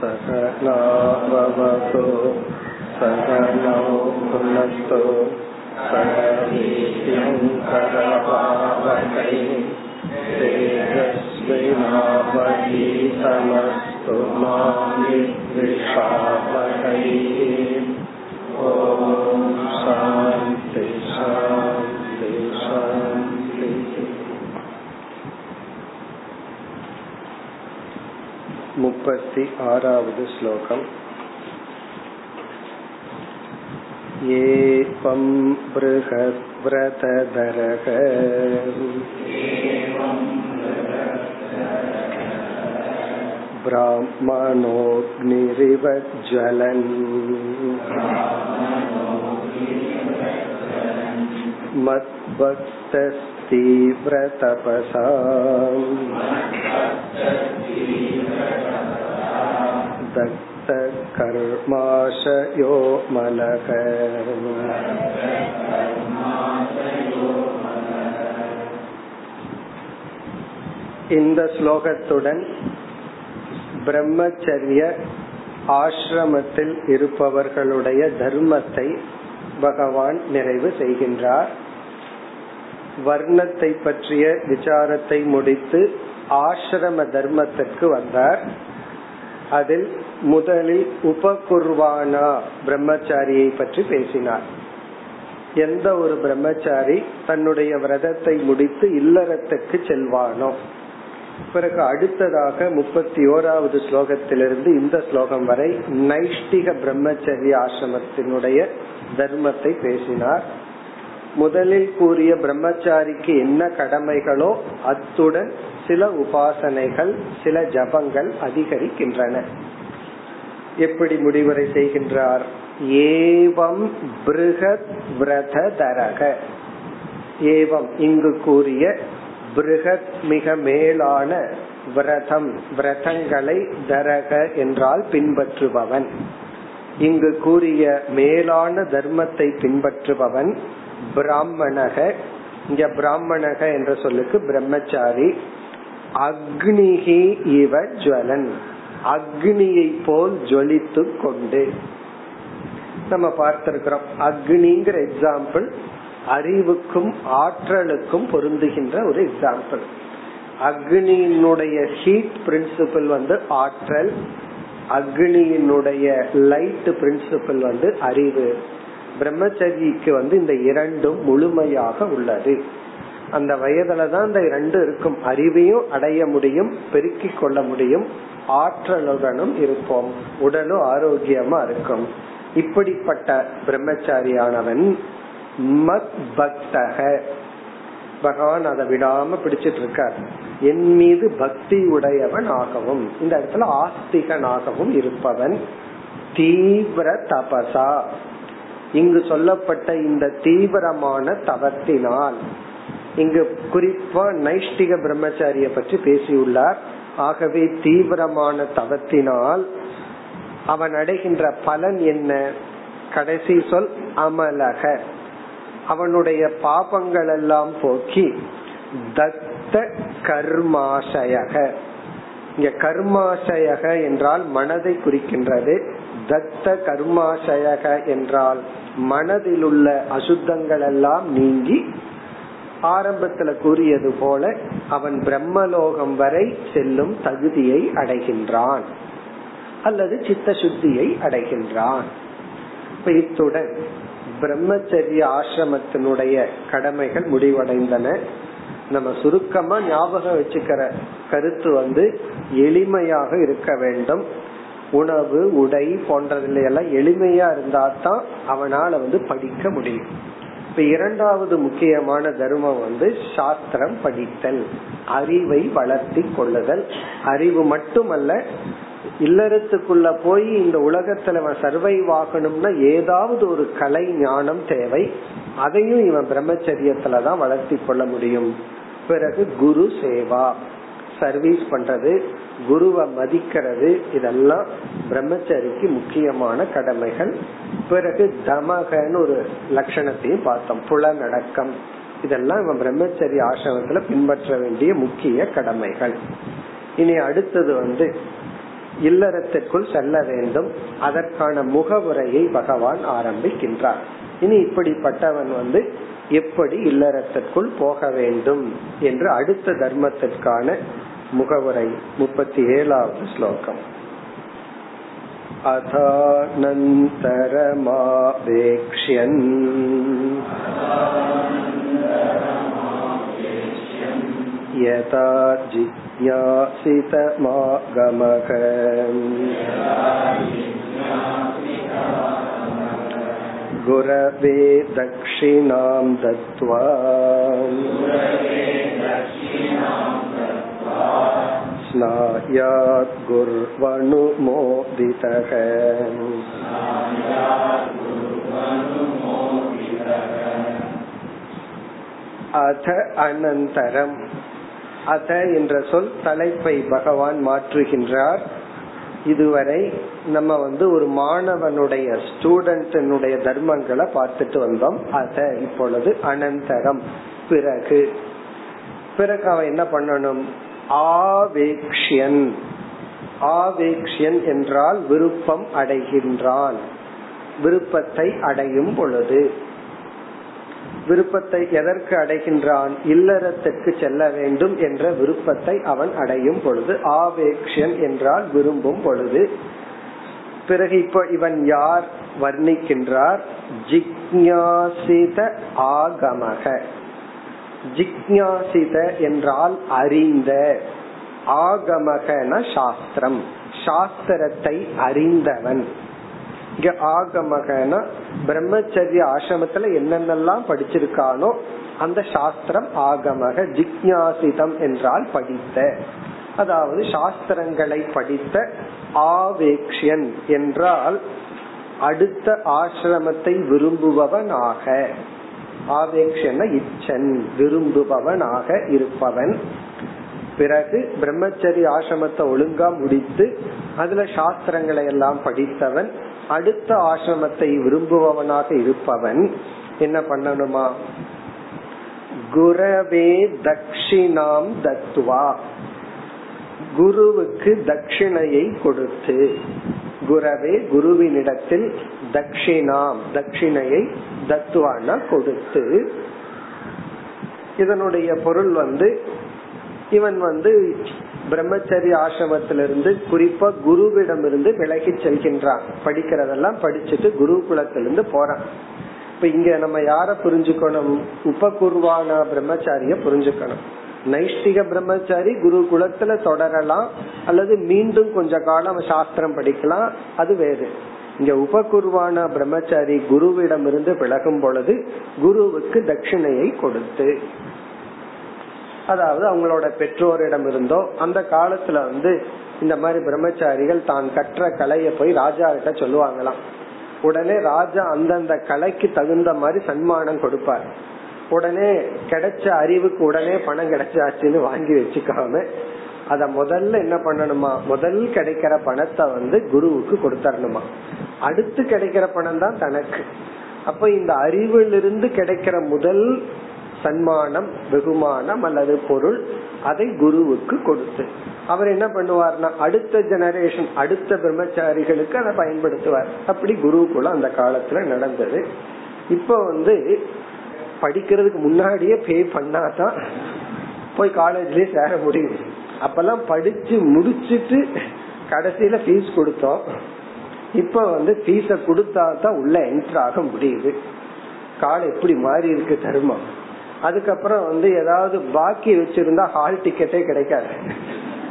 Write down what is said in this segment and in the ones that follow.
सकलाववतु सकलौ पुनस्तु सकवीर्यङ्करपावकै तेजस्विनावधीतमस्तु मा विद्विषावकै ॐ शान्ति शान्ति शान्तिः मुपति आरावद् श्लोकम्। एवं बृहद्व्रतधरः। ब्राह्मणोऽग्निरिव ज्वलन् मद्भक्तस्तीव्रतपसा தத்த கர்மாசயோ மலக இந்த ஸ்லோகத்துடன் பிரம்மச்சரிய ஆசிரமத்தில் இருப்பவர்களுடைய தர்மத்தை பகவான் நிறைவு செய்கின்றார். வர்ணத்தை பற்றிய விசாரத்தை முடித்து ஆசிரம தர்மத்திற்கு வந்தார். அதில் முதலில் உபகுர்வானா பிரம்மச்சாரியை பற்றி பேசினார். எந்த ஒரு பிரம்மச்சாரி தன்னுடைய விரதத்தை முடித்து இல்லறத்துக்கு செல்வானோ? பிறகு அடுத்ததாக முப்பத்தி ஓராவது ஸ்லோகத்திலிருந்து இந்த ஸ்லோகம் வரை நைஷ்டிக பிரம்மச்சரிய ஆசிரமத்தினுடைய தர்மத்தை பேசினார். முதலில் கூறிய பிரம்மச்சாரிக்கு என்ன கடமைகளோ அத்துடன் சில உபாசனைகள் சில ஜபங்கள் அதிகரிக்கின்றன. எப்படி முடிவுரை செய்கின்றார்? ஏவம் பிருகத் விரத தரக ஏவம் இங்கு கூறிய பிருகத் மிக மேலான விரதம் விரதங்களை தரக என்றால் பின்பற்றுபவன். இங்கு கூறிய மேலான தர்மத்தை பின்பற்றுபவன் பிராமணக. இங்க பிராமணக என்ற சொல்லுக்கு பிரம்மச்சாரி. அக்னிகி இவ ஜுவலன். அக்னியை போல் ஜொலித்து கொண்டு. நம்ம பார்த்திருக்கிறோம். அக்னிங்கிற எக்ஸாம்பிள் அறிவுக்கும் ஆற்றலுக்கும் பொருந்துகின்ற ஒரு எக்ஸாம்பிள் அக்னியினுடைய ஹீட் பிரின்சிபிள் வந்து ஆற்றல். அக்னியினுடைய லைட் பிரின்சிபிள் வந்து அறிவு. பிரம்மச்சரிக்கு வந்து இந்த இரண்டும் முழுமையாக உள்ளது. அந்த வயதுல தான் இந்த இரண்டு இருக்கும். அறிவையும் அடைய முடியும் பெருக்கிக் கொள்ள முடியும் ஆற்றலுடனும் இருப்போம். உடலும் ஆரோக்கியமா இருக்கும். இப்படிப்பட்ட பிரம்மச்சாரியானவன் மத் பக்தக. பகவான் அதை விடாம பிடிச்சிட்டு இருக்கார். என் மீது பக்தி உடையவன் ஆகவும் இந்த இடத்துல ஆஸ்திகனாகவும் இருப்பவன். தீவிர தபசா. இங்கு சொல்லப்பட்ட இந்த தீவிரமான தவத்தினால் இங்கு குறிப்பா நைஷ்டிக பிரம்மச்சாரிய பற்றி பேசியுள்ளார். ஆகவே தீவிரமான தவத்தினால் அவன் அடைகின்ற பலன் என்ன? கடைசி சொல் அமலக. அவனுடைய பாபங்கள் எல்லாம் போக்கி தத்த கர்மாசயக. இங்க கர்மாசயக என்றால் மனதை குறிக்கின்றது. தத்த கர்மாசயக என்றால் மனதில் உள்ள அசுத்தங்கள் எல்லாம் நீங்கி ஆரம்பத்துல கூறியது போல அவன் பிரம்மலோகம் வரை செல்லும் தகுதியை அடைகின்றான். அல்லது சித்த சுத்தியை அடைகின்றான் இத்துடன் பிரம்மச்சரிய ஆசிரமத்தினுடைய கடமைகள் முடிவடைந்தன. நம்ம சுருக்கமா ஞாபகம் வச்சுக்கிற கருத்து வந்து எளிமையாக இருக்க வேண்டும். உணவு உடை போன்றதுல எல்லாம் எளிமையா இருந்தா தான் அவனால வந்து படிக்க முடியும். இப்ப இரண்டாவது முக்கியமான தர்மம் வந்து சாஸ்திரம் படித்தல் அறிவை வளர்த்தி கொள்ளுதல். அறிவு மட்டுமல்ல இல்லறத்துக்குள்ள போய் இந்த உலகத்துல அவன் சர்வைவ் ஆகணும்னா ஏதாவது ஒரு கலை ஞானம் தேவை. அதையும் இவன் பிரம்மச்சரியத்துலதான் வளர்த்தி கொள்ள முடியும். பிறகு குரு சேவா. சர்வீஸ் பண்றது குருவை மதிக்கிறது இதெல்லாம் பிரம்மச்சரிக்கு முக்கியமான கடமைகள். பிறகு தமகன்னு ஒரு லட்சணத்தையும் பார்த்தோம். புலநடக்கம் இதெல்லாம் இவன் பிரம்மச்சரி ஆசிரமத்துல பின்பற்ற வேண்டிய முக்கிய கடமைகள். இனி அடுத்தது வந்து இல்லறத்திற்குள் செல்ல வேண்டும். அதற்கான முகவுரையை பகவான் ஆரம்பிக்கின்றார். இனி இப்படிப்பட்டவன் வந்து எப்படி இல்லறத்திற்குள் போக வேண்டும் என்று அடுத்த தர்மத்திற்கான मुखवरै मुपति एलावद् श्लोकम् अथानन्तरमावेक्ष्यन् यथा जिज्ञासितमागमः गुरवे दक्षिणां दत्त्वा स्नायात् गुर्वणुमोदितः அத அனந்தரம் அத என்ற சொல் தலைப்பை பகவான் மாற்றுகின்றார் இதுவரை நம்ம வந்து ஒரு மாணவனுடைய ஸ்டூடெண்டினுடைய தர்மங்களை பார்த்துட்டு வந்தோம் அத இப்பொழுது அனந்தரம் பிறகு பிறகு அவன் என்ன பண்ணணும் ஆவேக்ஷியன். ஆவேக்ஷியன் என்றால் விருப்பம் அடைகின்றான். விருப்பத்தை அடையும் பொழுது. விருப்பத்தை எதற்கு அடைகின்றான்? இல்லறத்துக்கு செல்ல வேண்டும் என்ற விருப்பத்தை அவன் அடையும் பொழுது. ஆவேக்ஷன் என்றால் விரும்பும் பொழுது. பிறகு இப்போ இவன் யார்? வர்ணிக்கின்றார். ஜிக்யாசித ஆகமக. ஜிக்ஞாசித என்றால் அறிந்த. ஆகமகன சாஸ்திரம். சாஸ்திரத்தை அறிந்தவன். இங்க ஆகமகன பிரம்மச்சரிய ஆசிரமத்துல என்னென்னலாம் படிச்சிருக்கானோ அந்த சாஸ்திரம் ஆகமக ஜிக்ஞாசிதம் என்றால் படித்த. அதாவது சாஸ்திரங்களை படித்த ஆவேக்ஷன் என்றால் அடுத்த ஆசிரமத்தை விரும்புபவனாக. ஆவேக்ஷன இச்சன் விரும்புபவனாக இருப்பவன். பிறகு பிரம்மச்சரி ஆசிரமத்தை ஒழுங்கா முடித்து அதுல சாஸ்திரங்களை எல்லாம் படித்தவன் அடுத்த ஆசிரமத்தை விரும்புபவனாக இருப்பவன். என்ன பண்ணணுமா? குரவே தட்சிணாம் தத்துவா குருவுக்கு தட்சிணையை கொடுத்து குரவே குருவினிடத்தில் தட்சிணாம் தட்சிணையை தத்துவானா கொடுத்து இதனுடைய பொருள் வந்து இவன் வந்து பிரம்மச்சரிய ஆசிரமத்திலிருந்து குறிப்பா குருவிடம் இருந்து விலகி செல்கின்றான். படிக்கிறதெல்லாம் படிச்சுட்டு குரு குலத்திலிருந்து போறான். இப்ப இங்க நம்ம யார புரிஞ்சுக்கணும்? உபகுர்வான பிரம்மச்சாரிய புரிஞ்சுக்கணும். நைஷ்டிக பிரம்மச்சாரி குரு குலத்துல தொடரலாம் அல்லது மீண்டும் கொஞ்ச காலம் சாஸ்திரம் படிக்கலாம் அது வேறு. இங்க உபகுருவான பிரம்மச்சாரி குருவிடம் இருந்து விலகும் பொழுது குருவுக்கு தட்சிணையை கொடுத்து அதாவது அவங்களோட பெற்றோரிடம் இருந்தோ அந்த காலத்துல வந்து இந்த மாதிரி பிரம்மச்சாரிகள் தான் கற்ற கலைய போய் ராஜா கிட்ட சொல்லுவாங்களாம். உடனே ராஜா அந்தந்த கலைக்கு தகுந்த மாதிரி சன்மானம் கொடுப்பார். உடனே கிடைச்ச அறிவுக்கு உடனே பணம் கிடைச்சாச்சுன்னு வாங்கி வச்சுக்காம அத முதல்ல என்ன பண்ணணுமா? முதல் கிடைக்கிற பணத்தை வந்து குருவுக்கு கொடுத்தரணுமா? அடுத்து கிடைக்கிற பணம் தான் தனக்கு. அப்ப இந்த அறிவிலிருந்து கிடைக்கிற முதல் சன்மானம் வெகுமானம் அல்லது பொருள் அதை குருவுக்கு கொடுத்து. அவர் என்ன பண்ணுவார்னா அடுத்த ஜெனரேஷன் அடுத்த பிரம்மச்சாரிகளுக்கு அதை பயன்படுத்துவார். அப்படி குருகுலம் அந்த காலத்துல நடந்தது. இப்ப வந்து படிக்கிறதுக்கு முன்னாடியே பே பண்ணாதான் போய் காலேஜ்லயே சேர முடியும். அப்பெல்லாம் படிச்சு முடிச்சிட்டு கடைசியில ஃபீஸ் கொடுத்தோம். இப்ப வந்து ஃபீஸ கொடுத்தா தான் உள்ள என்டர் ஆக முடியுது. காலம் எப்படி மாறி இருக்கு தருமம் அதுக்கப்புறம் வந்து ஏதாவது பாக்கி வச்சிருந்தா ஹால் டிக்கெட்டே கிடைக்காது.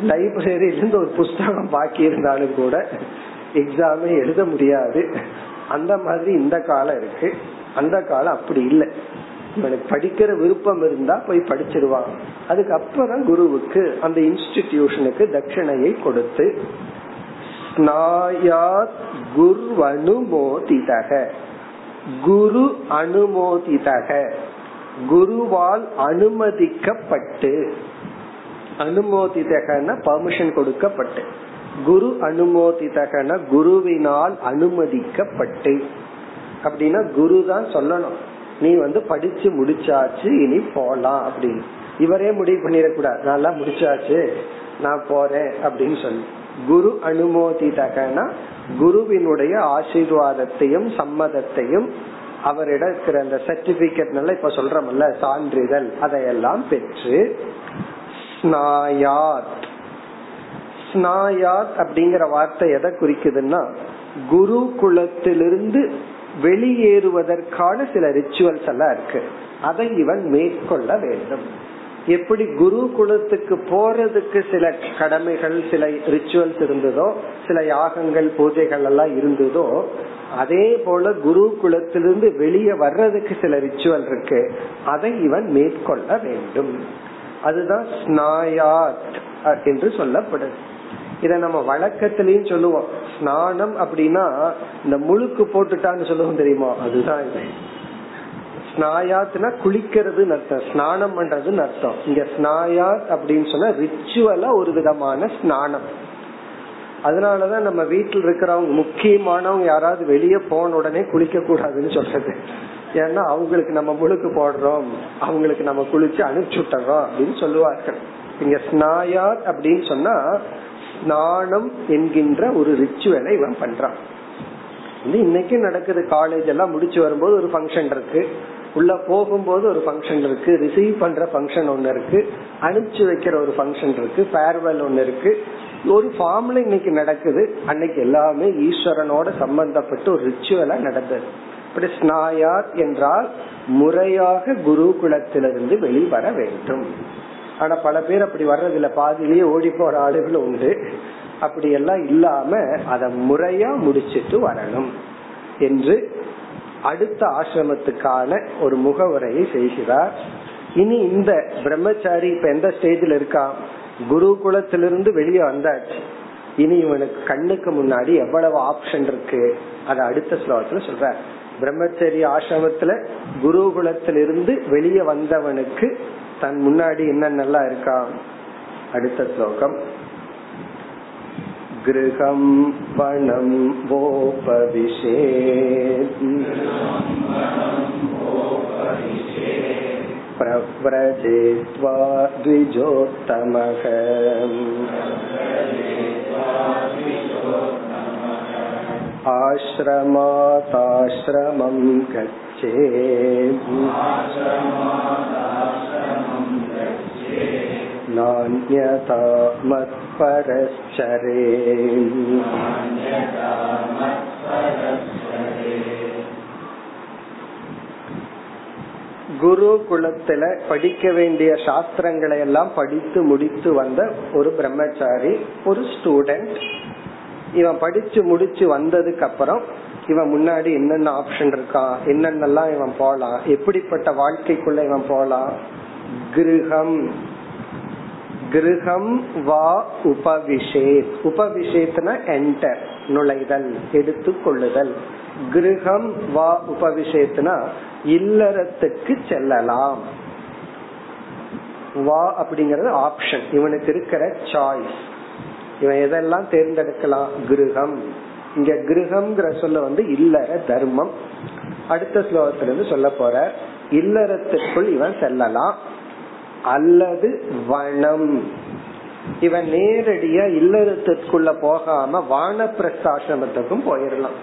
லைப்ரரியில இருந்து ஒரு புஸ்தகம் பாக்கி இருந்தாலும் கூட எக்ஸாமே எழுத முடியாது. அந்த மாதிரி இந்த காலம் இருக்கு. அந்த காலம் அப்படி இல்லை. இவனுக்கு படிக்கிற விருப்பம் இருந்தா போய் படிச்சிருவான். அதுக்கப்புறம் குருவுக்கு அந்த இன்ஸ்டிடியூஷனுக்கு தட்சிணையை கொடுத்து குரு அனுமோதிதக குரு அனுமோதிதக. குருவால் அனுமதிக்கப்பட்டு. அனுமோதிதகன பர்மிஷன் கொடுக்கப்பட்டு. குரு அனுமோதிதகன குருவினால் அனுமதிக்கப்பட்டு. அப்படின்னா குரு தான் சொல்லணும். நீ வந்து படிச்சு முடிச்சாச்சு இனி போலாம் அப்படின்னு. இவரே முடிவு பண்ணிடக்கூடாது. நல்லா முடிச்சாச்சு. நான் போறேன் அப்படின்னு சொல்லி. குரு அனுமோதிதகனா குருவினுடைய ஆசீர்வாதத்தையும் சம்மதத்தையும் அவரிடம் இருக்கிற அந்த சர்டிபிகேட் இப்ப சொல்றமல்ல சான்றிதழ் அதையெல்லாம் பெற்று ஸ்நாயாத். ஸ்நாயாத் அப்படிங்கிற வார்த்தை எதை குறிக்குதுன்னா குரு குலத்திலிருந்து வெளியேறுவதற்கான சில ரிச்சுவல்ஸ் எல்லாம் இருக்கு. அதை இவன் மேற்கொள்ள வேண்டும். எப்படி குரு குலத்துக்கு போறதுக்கு சில கடமைகள் சில ரிச்சுவல்ஸ் இருந்ததோ சில யாகங்கள் பூஜைகள் எல்லாம் இருந்ததோ அதே போல குரு குலத்திலிருந்து வெளியே வர்றதுக்கு சில ரிச்சுவல் இருக்கு. அதை இவன் மேற்கொள்ள வேண்டும். அதுதான் ஸ்நாயாத் என்று சொல்லப்படுது. இத நம்ம வழக்கத்திலயும் சொல்லுவோம். ஸ்நானம் அப்படின்னா இந்த முழுக்கு போட்டுட்டான்னு சொல்லுவோம் தெரியுமா? அதுதான் இது. ஸ்நாயாத்னா குளிக்கிறதுன்னு அர்த்தம். ஸ்நானம் பண்றதுன்னு அர்த்தம். இங்க ஸ்நாயாத் அப்படின்னு சொன்னா ரிச்சுவலா ஒரு விதமான ஸ்நானம். அதனாலதான் நம்ம வீட்டில் இருக்கிறவங்க முக்கியமானவங்க யாராவது வெளியே போன உடனே குளிக்க கூடாதுன்னு சொல்றது. ஏன்னா அவங்களுக்கு நம்ம முழுக்கு போடுறோம். அவங்களுக்கு நம்ம குளிச்சு அனுப்பிச்சுட்டோம் அப்படின்னு சொல்லுவார்கள். இங்க ஸ்நாயாத் அப்படின்னு சொன்னா ஸ்நானம் என்கின்ற ஒரு ரிச்சுவலை இவன் பண்றான். இன்னைக்கு நடக்குது. காலேஜ் எல்லாம் முடிச்சு வரும்போது ஒரு ஃபங்க்ஷன் இருக்கு. உள்ள போகும்போது ஒரு ஃபங்க்ஷன் இருக்கு. ரிசீவ் பண்ற ஃபங்க்ஷன் ஒன்னு இருக்கு. அனுப்பிச்சு வைக்கிற ஒரு ஃபங்க்ஷன் இருக்கு. ஃபேர்வெல் ஒன்னு இருக்கு. ஒரு ஃபார்ம்ல இன்னைக்கு நடக்குது. அன்னைக்கு எல்லாமே ஈஸ்வரனோட சம்பந்தப்பட்டு ஒரு ரிச்சுவலா நடந்தது. இப்படி ஸ்நாயார் என்றால் முறையாக குருகுலத்திலிருந்து வெளிவர வேண்டும். ஆனா பல பேர் அப்படி வர்றதுல பாதிலேயே ஓடி போற ஆளுகள் உண்டு. அப்படி எல்லாம் இல்லாம அத முறையா முடிச்சிட்டு வரணும். என்று அடுத்த ஆசிரமத்துக்கான ஒரு முகவுரையை செய்கிறார். இனி இந்த பிரம்மச்சாரி இப்ப எந்த ஸ்டேஜ்ல இருக்கா? குருகுலத்திலிருந்து வெளியே வந்தாச்சு. இனி இவனுக்கு கண்ணுக்கு முன்னாடி எவ்வளவு ஆப்ஷன் இருக்கு? அத அடுத்த ஸ்லோகத்துல சொல்ற பிரம்மச்சரிய ஆசிரமத்துல குருகுலத்திலிருந்து வெளியே வந்தவனுக்கு தன் முன்னாடி என்னென்னலாம் இருக்கா? அடுத்த ஸ்லோகம். गृहं वनं वोपविशेत् प्रव्रजेत्वा द्विजोत्तमः आश्रमाताश्रमं गच्छेत् नान्यथा मत्परश्चरे குரு குலத்துல படிக்க வேண்டிய சாஸ்திரங்களை எல்லாம் படித்து முடித்து வந்த ஒரு பிரம்மச்சாரி ஒரு ஸ்டூடெண்ட் இவன் படிச்சு முடிச்சு வந்ததுக்கு அப்புறம் இவன் முன்னாடி என்னென்ன ஆப்ஷன் இருக்கான் என்னென்னலாம் இவன் போலாம் எப்படிப்பட்ட வாழ்க்கைக்குள்ள இவன் போலாம் கிரகம் கிரகம் வா உபவிஷேத் உபவிஷேத்னா என்டர் நுழைதல் எடுத்துக்கொள்ளுதல் கிரகம் வா உபவிஷேத்னா இல்லறத்துக்கு செல்லலாம். வா அப்படிங்கறது ஆப்ஷன் இவனுக்கு இருக்கிற சாய்ஸ் இவன் எதெல்லாம் தேர்ந்தெடுக்கலாம்? கிரகம். இங்க கிரகம்ங்கிற சொல்ல வந்து இல்லற தர்மம். அடுத்த ஸ்லோகத்திலிருந்து சொல்ல போற இல்லறத்துக்குள் இவன் செல்லலாம். அல்லது வனம். இவன் நேரடியா இல்லறத்திற்குள்ள போகாம வானப்பிரஸ்தாசிரமத்துக்கும் போயிடலாம்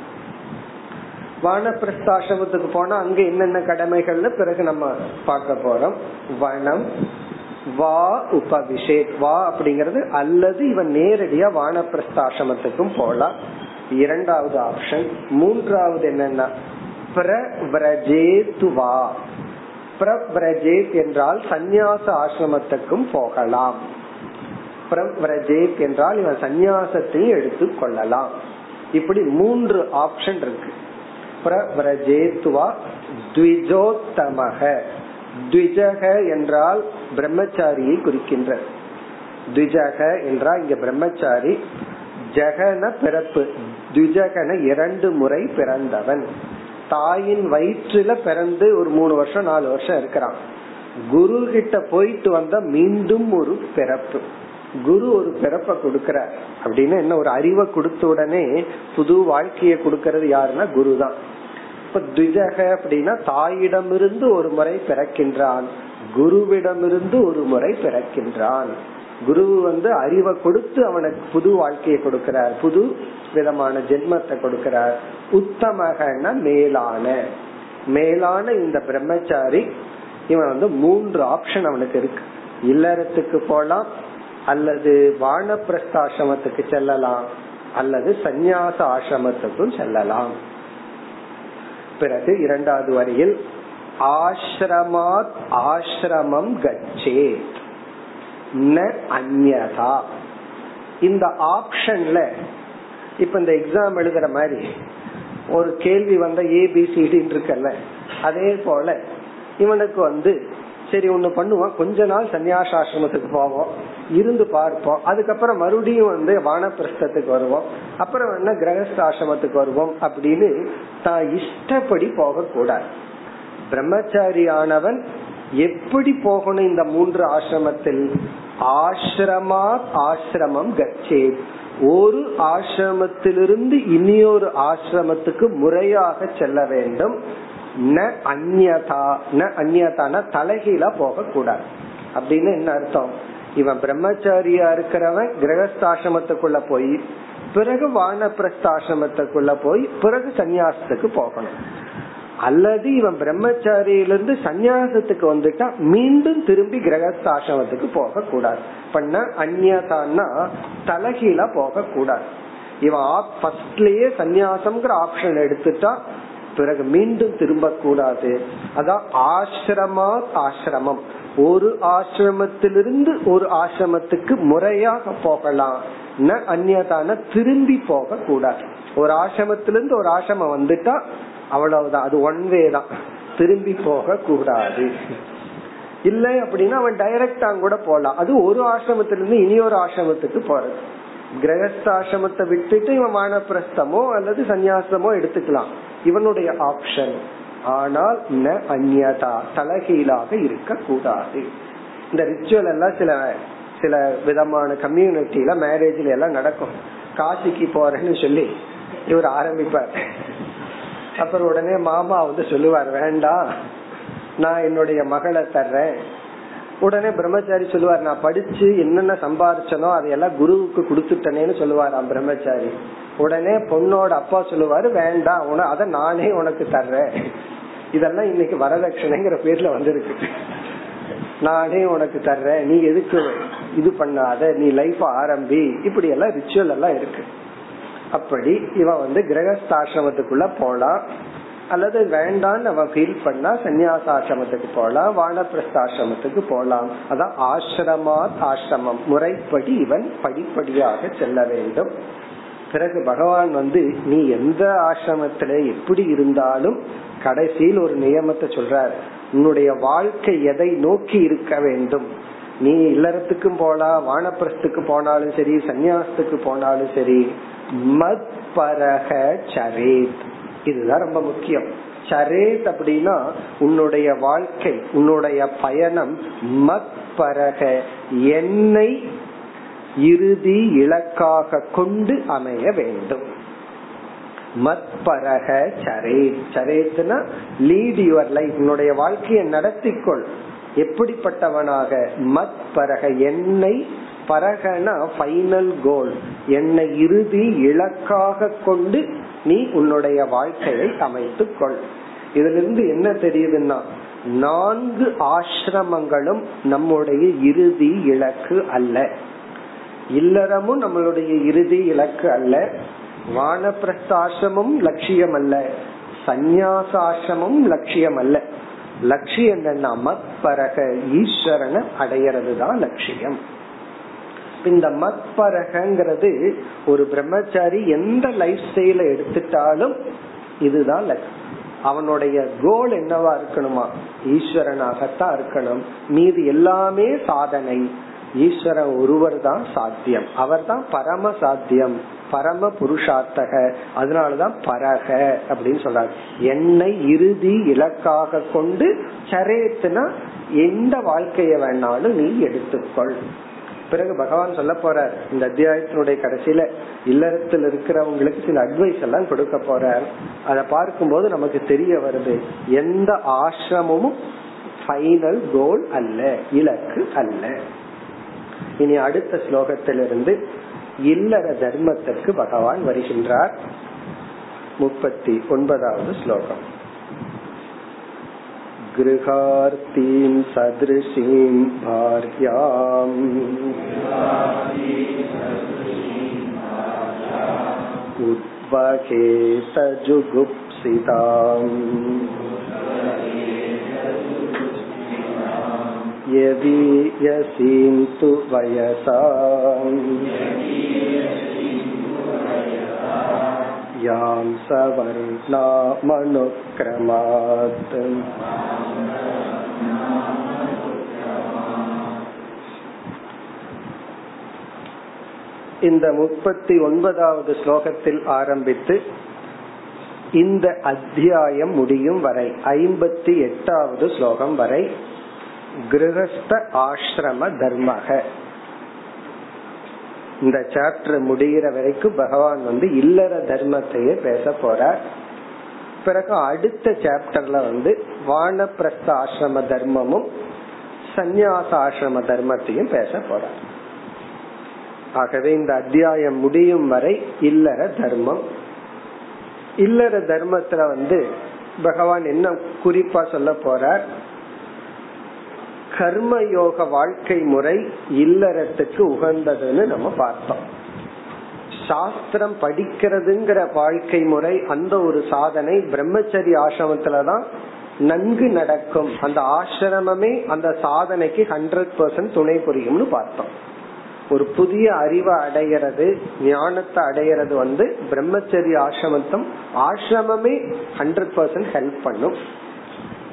வானப்பிரஸ்தாசிரமத்துக்கு போனா அங்க என்னென்ன கடமைகள்னு பிறகு நம்ம பார்க்க போறோம். வனம் வா உபவிஷே வா அப்படிங்கறது அல்லது இவன் நேரடியா வானப்பிரஸ்தாசிரமத்துக்கும் போலாம். இரண்டாவது ஆப்ஷன். மூன்றாவது என்னன்னா பிரவ்ரஜேத்து வா பிரவ்ரஜேத் என்றால் சந்நியாச ஆசிரமத்துக்கும் போகலாம். பிரவ்ரஜேத் என்றால் இவன் சந்நியாசத்தையும் எடுத்து கொள்ளலாம். இப்படி மூன்று ஆப்ஷன் இருக்கு. பிரவ்ரஜேத்வா த்விஜோத்தமக. த்விஜக என்றால் பிரம்மச்சாரியை குறிக்கின்ற. த்விஜக என்றால் இங்க பிரம்மச்சாரி ஜெகன பிறப்பு. த்விஜகன இரண்டு முறை பிறந்தவன். தாயின் வயிற்றுல பிறந்து ஒரு மூணு வருஷம் நாலு வருஷம் இருக்கிறான். குரு கிட்ட போயிட்டு வந்தா மீண்டும் ஒரு பிறப்பு. குரு ஒரு பிறப்பை கொடுக்கற அப்படின்னா என்ன ஒரு அறிவை கொடுத்த உடனே புது வாழ்க்கையை கொடுக்கறது யாருன்னா குரு தான் இப்ப துஜக அப்படின்னா தாயிடமிருந்து ஒரு முறை பிறக்கின்றான். குருவிடமிருந்து ஒரு முறை பிறக்கின்றான். குரு வந்து அறிவை கொடுத்து அவனுக்கு புது வாழ்க்கையை கொடுக்கிறார். புது விதமான ஜென்மத்தை கொடுக்கிறார். உத்தமகன மேலான. மேலான இந்த பிரம்மச்சாரி இவன் வந்து மூன்று ஆப்ஷன் அவனுக்கு இருக்கு. இல்லறத்துக்கு போலாம் அல்லது வானப்பிரஸ்தாசிரமத்துக்கு செல்லலாம் அல்லது சந்நியாச ஆசிரமத்துக்கும் செல்லலாம். பிறகு இரண்டாவது வரியில் ஆசிரமாத் ஆசிரமம் கச்சேத். ந அந்யதா இந்த ஆப்ஷன்ல இப்ப இந்த எக்ஸாம் எழுதுற மாதிரி ஒரு கேள்வி வந்த ஏபிசிடின்னு இருக்கல்ல அதே போல இவனுக்கு வந்து சரி ஒண்ணு பண்ணுவோம். கொஞ்ச நாள் சன்னியாசாசிரமத்துக்கு போவோம். இருந்து பார்ப்போம். அதுக்கப்புறம் மறுபடியும் வந்து வானப்பிரஸ்தத்துக்கு வருவோம். அப்புறம் என்ன கிரகஸ்தாசிரமத்துக்கு வருவோம் அப்படின்னு தான் இஷ்டப்படி போக கூடாது பிரம்மச்சாரி ஆனவன் எப்படி போகணும் இந்த மூன்று ஆசிரமத்தில்? ஆசிரமா ஆசிரமம் கச்சே ஒரு ஆசிரமத்திலிருந்து இனியொரு ஆசிரமத்துக்கு முறையாக செல்ல வேண்டும். ந அந்யதா ந அந்யதான தலைகீழா போக கூடாது அப்படின்னு என்ன அர்த்தம்? இவன் பிரம்மச்சாரியா இருக்கிறவன் கிரகஸ்தாசிரமத்துக்குள்ள போய் பிறகு வானப்பிரஸ்தாசிரமத்துக்குள்ள போய் பிறகு சன்னியாசத்துக்கு போகணும். அல்லது இவன் பிரம்மச்சாரியிலிருந்து சந்நியாசத்துக்கு வந்துட்டா மீண்டும் திரும்பி கிரகஸ்தாசிரமத்துக்கு போக கூடாது பண்ண அந்நியதான்னா தலைகீழா போக கூடாது இவன் ஃபர்ஸ்ட்லயே சந்நியாசம்ங்கிற ஆப்ஷன் எடுத்துட்டா பிறகு மீண்டும் திரும்ப கூடாது அதான் ஆசிரமா ஆசிரமம். ஒரு ஆசிரமத்திலிருந்து ஒரு ஆசிரமத்துக்கு முறையாக போகலாம். அந்நியதான திரும்பி போக கூடாது ஒரு ஆசிரமத்திலிருந்து ஒரு ஆசிரமம் வந்துட்டா அவ்வளவுதான். அது ஒன் வே தான். திரும்பி போக கூடாது. இல்லை அப்படின்னா அவன் டைரக்ட் அங்க கூட போலாம். அது ஒரு ஆசிரமத்திலிருந்து இனி ஒரு ஆசிரமத்துக்கு போறது. கிரகஸ்தாசிரமத்தை விட்டுட்டு இவன் வானப்பிரஸ்தமோ அல்லது சன்னியாசமோ எடுத்துக்கலாம். இவனுடைய ஆப்ஷன் ஆனால் ந அந்நதா தலகீழாக இருக்க கூடாது. இந்த ரிச்சுவல் எல்லாம் சில சில விதமான கம்யூனிட்டியில மேரேஜ்ல எல்லாம் நடக்கும். காசிக்கு போறேன்னு சொல்லி இவர் ஆரம்பிப்பார். அப்புறம் உடனே மாமா வந்து சொல்லுவார் வேண்டாம் நான் என்னுடைய மகளை தர்றேன். உடனே பிரம்மச்சாரி சொல்லுவார் நான் படிச்சு என்னென்ன சம்பாதிச்சனோ அதையெல்லாம் குருவுக்கு கொடுத்துட்டனேன்னு சொல்லுவாராம் பிரம்மச்சாரி. உடனே பொண்ணோட அப்பா சொல்லுவாரு வேண்டாம் உன அதை நானே உனக்கு தர்றேன். இதெல்லாம் இன்னைக்கு வரதட்சணைங்கிற பேர்ல வந்திருக்கு. நானே உனக்கு தர்றேன் நீ எதுக்கு இது பண்ணாத நீ லைஃப் ஆரம்பி. இப்படி எல்லாம் ரிச்சுவல் எல்லாம் இருக்கு. அப்படி இவன் வந்து கிரகஸ்தாசிரமத்துக்குள்ள போலாம் அல்லது வேண்டான்னு அவன் ஃபீல் பண்ணா சன்னியாசாசிரமத்துக்கு போலாம் வானப்பிரஸ்தாசிரமத்துக்கு போலாம். அதான் ஆசிரமா ஆசிரமம். முறைப்படி இவன் படிப்படியாக செல்ல வேண்டும். பிறகு பகவான் வந்து நீ எந்த ஆசிரமத்துல எப்படி இருந்தாலும் கடைசியில் ஒரு நியமத்தை சொல்றார். உன்னுடைய வாழ்க்கை எதை நோக்கி இருக்க வேண்டும்? நீ இல்லறத்துக்கும் போலாம் வானப்பிரஸ்துக்கு போனாலும் சரி சன்னியாசத்துக்கு போனாலும் சரி. மத் பரக சரேத். இதுதான் ரொம்ப முக்கியம். சரேத் அப்படின்னா உன்னுடைய வாழ்க்கை உன்னுடைய பயணம் மத் பரக என்னை இறுதி இலக்காக கொண்டு அமைய வேண்டும். மத்பரக சரேத். சரேத்னா லீட் யுவர் லைஃப் உன்னுடைய வாழ்க்கையை நடத்திக்கொள். எப்படிப்பட்டவனாக? மத்பரக என்னை பரகனா ஃபைனல் கோல் என்னை இறுதி இலக்காக கொண்டு நீ உன்னுடைய வாழ்க்கையை அமைத்துக் கொள். இதுல இருந்து என்ன தெரியுதுன்னா நான்கு ஆசிரமங்களும் நம்முடைய இறுதி இலக்கு அல்ல. இல்லறமும் நம்மளுடைய இறுதி இலக்கு அல்ல. வானப்பிரஸ்தாசிரமும் லட்சியம் அல்ல. சந்நியாசாசிரமும் லட்சியம் அல்ல. லட்சியம் என்னன்னா மத்பரக ஈஸ்வரனை அடையிறது தான் லட்சியம். இந்த மத்பரகங்கிறது ஒரு பிரம்மச்சாரி எந்த லைஃப் ஸ்டைல எடுத்துட்டாலும் இதுதான் அவனுடைய கோல் என்னவா இருக்கணுமா? ஈஸ்வரனாகத்தான் இருக்கணும். மீது எல்லாமே சாதனை. ஈஸ்வரன் ஒருவர் தான் சாத்தியம். அவர் தான் பரம சாத்தியம். பரம புருஷார்த்தக. அதனாலதான் பரக அப்படின்னு சொல்றாரு. என்னை இறுதி இலக்காக கொண்டு சரேத்துனா எந்த வாழ்க்கைய வேணாலும் நீ எடுத்துக்கொள். பிறகு பகவான் சொல்ல போறார் இந்த அத்தியாயத்தினுடைய கடைசியில இல்லறத்தில் இருக்கிறவங்களுக்கு சில அட்வைஸ் எல்லாம் கொடுக்க போறார் அதை பார்க்கும்போது நமக்கு தெரிய வருது எந்த ஆசிரமும் ஃபைனல் கோல் அல்ல இலக்கு அல்ல. இனி அடுத்த ஸ்லோகத்திலிருந்து இல்லற தர்மத்திற்கு பகவான் வருகின்றார். முப்பத்தி ஒன்பதாவது ஸ்லோகம். गृहार्तीं सदृशीं भार्याम् उद्वहेत जुगुप्सिताम् यदीयसीं तु वयसा यां सवर्णामनुक्रमात् இந்த முப்பத்தி ஒன்பதாவது ஸ்லோகத்தில் ஆரம்பித்து இந்த அத்தியாயம் முடியும் வரை ஐம்பத்தி எட்டாவது ஸ்லோகம் வரை கிரகஸ்த ஆசிரம தர்மக. இந்த சாப்டர் முடிகிற வரைக்கும் பகவான் வந்து இல்லற தர்மத்தையே பேச போறார். பிறகு அடுத்த சாப்டர்ல வந்து வானப்பிரஸ்த ஆசிரம தர்மமும் சந்நியாச ஆசிரம தர்மத்தையும் பேச போறார். ஆகவே இந்த அத்தியாயம் முடியும் வரை இல்லற தர்மம். இல்லற தர்மத்துல வந்து பகவான் என்ன குறிப்பா சொல்ல போறார்? கர்மயோக வாழ்க்கை முறை இல்லறத்துக்கு உகந்ததுன்னு நம்ம பார்த்தோம். சாஸ்திரம் படிக்கிறதுங்கிற வாழ்க்கை முறை அந்த ஒரு சாதனை பிரம்மச்சரி ஆசிரமத்துலதான் நன்கு நடக்கும். அந்த ஆசிரமமே அந்த சாதனைக்கு ஹண்ட்ரட் பர்சன்ட் துணை புரியும்னு பார்த்தோம். ஒரு புதிய அறிவை அடையிறது ஞானத்தை அடையிறது வந்து பிரம்மச்சரி ஆசிரமத்தும் ஆசிரமமே ஹண்ட்ரட் பர்சன்ட் ஹெல்ப் பண்ணும்.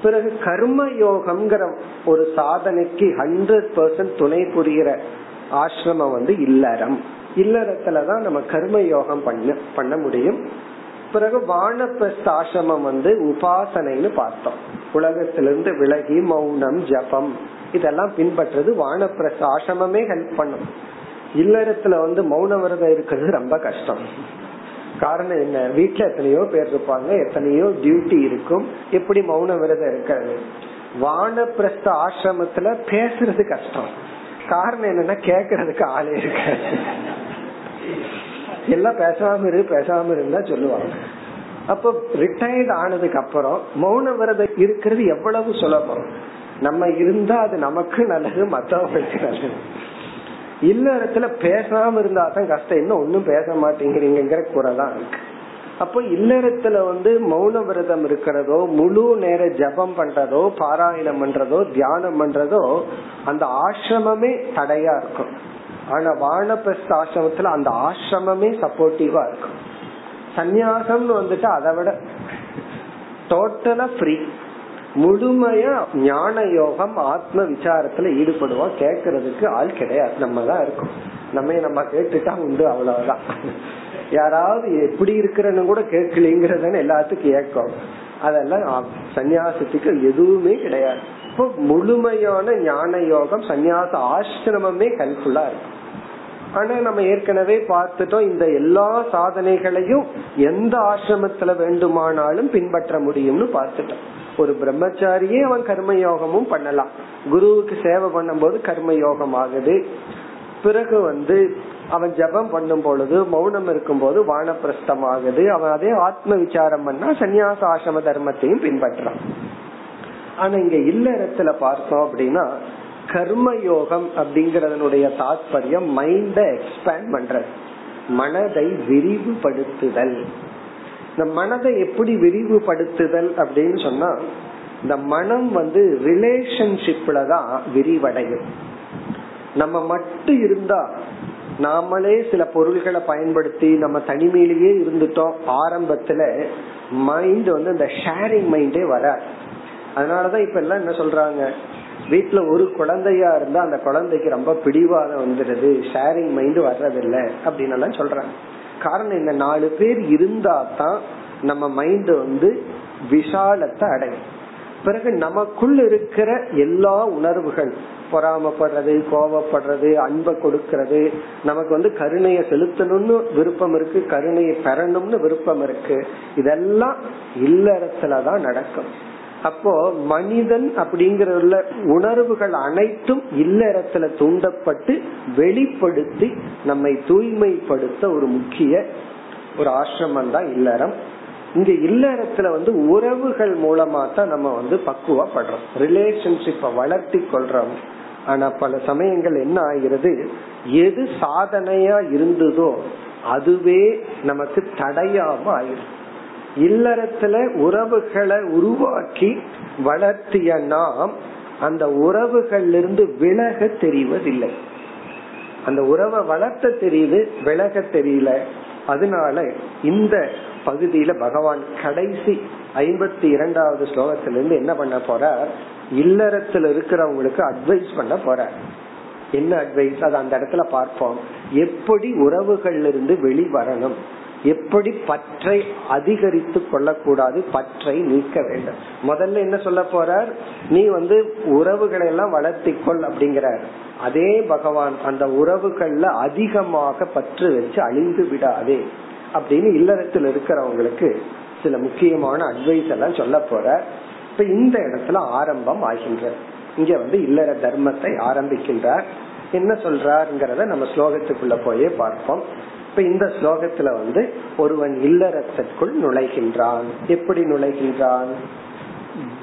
பிறகு கர்ம யோகம்ங்கிற ஒரு சாதனைக்கு ஹண்ட்ரட் பர்சன்ட் துணை புரிகிற ஆசிரமம் வந்து இல்லறம். இல்லறத்துலதான் நம்ம கர்ம யோகம் பண்ண பண்ண முடியும். பிறகு வானப்பிரஸ்த ஆசிரமம் வந்து உபாசனைன்னு பார்த்தோம். உலகத்திலிருந்து விலகி மௌனம் ஜபம் இதெல்லாம் பின்பற்றது வானப்பிரஸ்த ஆசிரமமே ஹெல்ப் பண்ணும். இல்லறத்துல வந்து மௌன விரதம் இருக்கிறது ரொம்ப கஷ்டம். காரணம் என்ன? வீட்டுல எத்தனையோ பேர் இருப்பாங்க எத்தனையோ டியூட்டி இருக்கும். எப்படி மௌன விரதம் இருக்காது வானப்பிரஸ்த ஆசிரமத்துல பேசுறது கஷ்டம். காரணம் என்னன்னா கேக்குறதுக்கு ஆளே இருக்காது. எல்லாம் பேசாம இரு பேசாம இருந்தா சொல்லுவாங்க. அப்ப ரிட்டையர்ட் ஆனதுக்கு அப்புறம் மௌன விரதம் இருக்கிறது எவ்வளவு சுலபம்? நம்ம இருந்தா அது நமக்கு நல்லது மத்தவங்களுக்கு நல்லது. இல்லறத்துல பேசாம இருந்தா தான் கஷ்டம். இன்னும் ஒன்னும் பேச மாட்டேங்கிறீங்கிற குறை தான் இருக்கு. அப்போ இல்லறத்துல வந்து மௌன விரதம் இருக்கிறதோ முழு நேர ஜபம் பண்றதோ பாராயணம் பண்றதோ தியானம் பண்றதோ அந்த ஆசிரமமே தடையா இருக்கும். ஆனா வானப்பிரஸ்த ஆசிரமத்துல அந்த ஆசிரமமே சப்போர்ட்டிவா இருக்கும். சந்நியாசம்னு வந்துட்டு அதை விட டோட்டலா ஃப்ரீ முழுமையா ஞான யோகம் ஆத்ம விசாரத்துல ஈடுபடுவோம் கேக்குறதுக்கு ஆள் கிடையாது. நம்ம தான் இருக்கும். நம்ம நம்ம கேட்டுட்டா உண்டு அவ்வளவுதான். யாராவது எப்படி இருக்கிறன்னு கூட கேட்கலிங்கிறதுன்னு எல்லாத்துக்கும் ஏக்கம். அதெல்லாம் சன்னியாசத்துக்கு எதுவுமே கிடையாது. இப்போ முழுமையான ஞான யோகம் சந்நியாச ஆசிரமமே ஹெல்ப்ஃபுல்லா இருக்கும் ஆனா நம்ம ஏற்கனவே பார்த்துட்டோம் இந்த எல்லா சாதனைகளையும் எந்த ஆசிரமத்துல வேண்டுமானாலும் பின்பற்ற முடியும்னு பார்த்துட்டோம். ஒரு பிரம்மச்சாரியே அவன் கர்ம யோகமும் பண்ணலாம். குருவுக்கு சேவை பண்ணும்போது கர்ம யோகம் ஆகுது. பிறகு வந்து அவன் ஜபம் பண்ணும் பொழுது மௌனம் இருக்கும் போது வானப்பிரஸ்தம் ஆகுது. அவன் அதே ஆத்ம விசாரம் பண்ணா சன்னியாச ஆசிரம தர்மத்தையும் பின்பற்றான் ஆனா இங்க இல்லறத்துல பார்த்தோம் அப்படின்னா கர்ம யோகம் அப்படிங்கறதனுடைய தாத்பரியம் மைண்ட எக்ஸ்பேண்ட் பண்றது. மனதை விரிவுபடுத்துதல். இந்த மனதை எப்படி விரிவுபடுத்துதல் அப்படின்னு சொன்னா இந்த மனம் வந்து ரிலேஷன்ஷிப்ல தான் விரிவடையும். நம்ம மட்டும் இருந்தா நாமளே சில பொருள்களை பயன்படுத்தி நம்ம தனிமையிலேயே இருந்துட்டோம் ஆரம்பத்துல மைண்ட் வந்து இந்த ஷேரிங் மைண்டே வராது. அதனாலதான் இப்ப எல்லாம் என்ன சொல்றாங்க? வீட்டுல ஒரு குழந்தையா இருந்தா அந்த குழந்தைக்கு ரொம்ப பிடிவாதம் வந்துடுது. ஷேரிங் மைண்ட் வர்றதில்லை அப்படின்னு எல்லாம் சொல்றாங்க. காரணம் இந்த நாலு பேர் இருந்தா தான் நம்ம மைண்ட் வந்து விஷாலத்தை அடையும். பிறகு நமக்குள் இருக்கிற எல்லா உணர்வுகள் பொறாமப்படுறது கோவப்படுறது அன்பை கொடுக்கறது நமக்கு வந்து கருணையை செலுத்தணும்னு விருப்பம் இருக்கு கருணையை பெறணும்னு விருப்பம் இருக்கு. இதெல்லாம் இல்லறத்துலதான் நடக்கும். அப்போ மனிதன் அப்படிங்கிற உணர்வுகள் அனைத்தும் இல்லறத்துல தூண்டப்பட்டு வெளிப்படுத்தி நம்மை தூய்மைப்படுத்த ஒரு முக்கிய ஒரு ஆசிரமம் தான் இல்லறம் இங்க இல்லறத்துல வந்து உறவுகள் மூலமா தான் நம்ம வந்து பக்குவப்படுறோம். ரிலேஷன்ஷிப்பை வளர்த்தி கொள்றோம். ஆனா பல சமயங்கள் என்ன ஆகிறது? எது சாதனையா இருந்ததோ அதுவே நமக்கு தடையாம ஆயிரும். இல்லறத்துல உறவுகளை உருவாக்கி வளர்த்திய நாம் அந்த உறவுகள்ல இருந்து விலக தெரிவதில்லை. அந்த உறவை வளர்த்த தெரியுது விலக தெரியல. அதனால இந்த பகுதியில பகவான் கடைசி ஐம்பத்தி இரண்டாவது ஸ்லோகத்திலிருந்து என்ன பண்ண போறார்? இல்லறத்துல இருக்கிறவங்களுக்கு அட்வைஸ் பண்ண போறார். என்ன அட்வைஸ் அது அந்த இடத்துல பார்ப்போம். எப்படி உறவுகள்ல இருந்து வெளிவரணும்? எப்படி பற்றை அதிகரித்து கொள்ளக்கூடாது பற்றை நீக்க வேண்டும். முதல்ல என்ன சொல்ல போறார்? நீ வந்து உறவுகளை எல்லாம் வளர்த்திக்கொள் அப்படிங்கிறார். அதே பகவான் அந்த உறவுகள்ல அதிகமாக பற்று வச்சு அழிந்து விடாதே அப்படின்னு இல்லறத்தில் இருக்கிறவங்களுக்கு சில முக்கியமான அட்வைஸ் எல்லாம் சொல்ல போற இப்ப இந்த இடத்துல ஆரம்பம் ஆகின்ற இங்க வந்து இல்லற தர்மத்தை ஆரம்பிக்கின்றார். என்ன சொல்றாருங்கிறத நம்ம ஸ்லோகத்துக்குள்ள போயே பார்ப்போம். இப்ப இந்த ஸ்லோகத்துல வந்து ஒருவன் இல்லறத்திற்குள் நுழைகின்றான். எப்படி நுழைகின்றான்?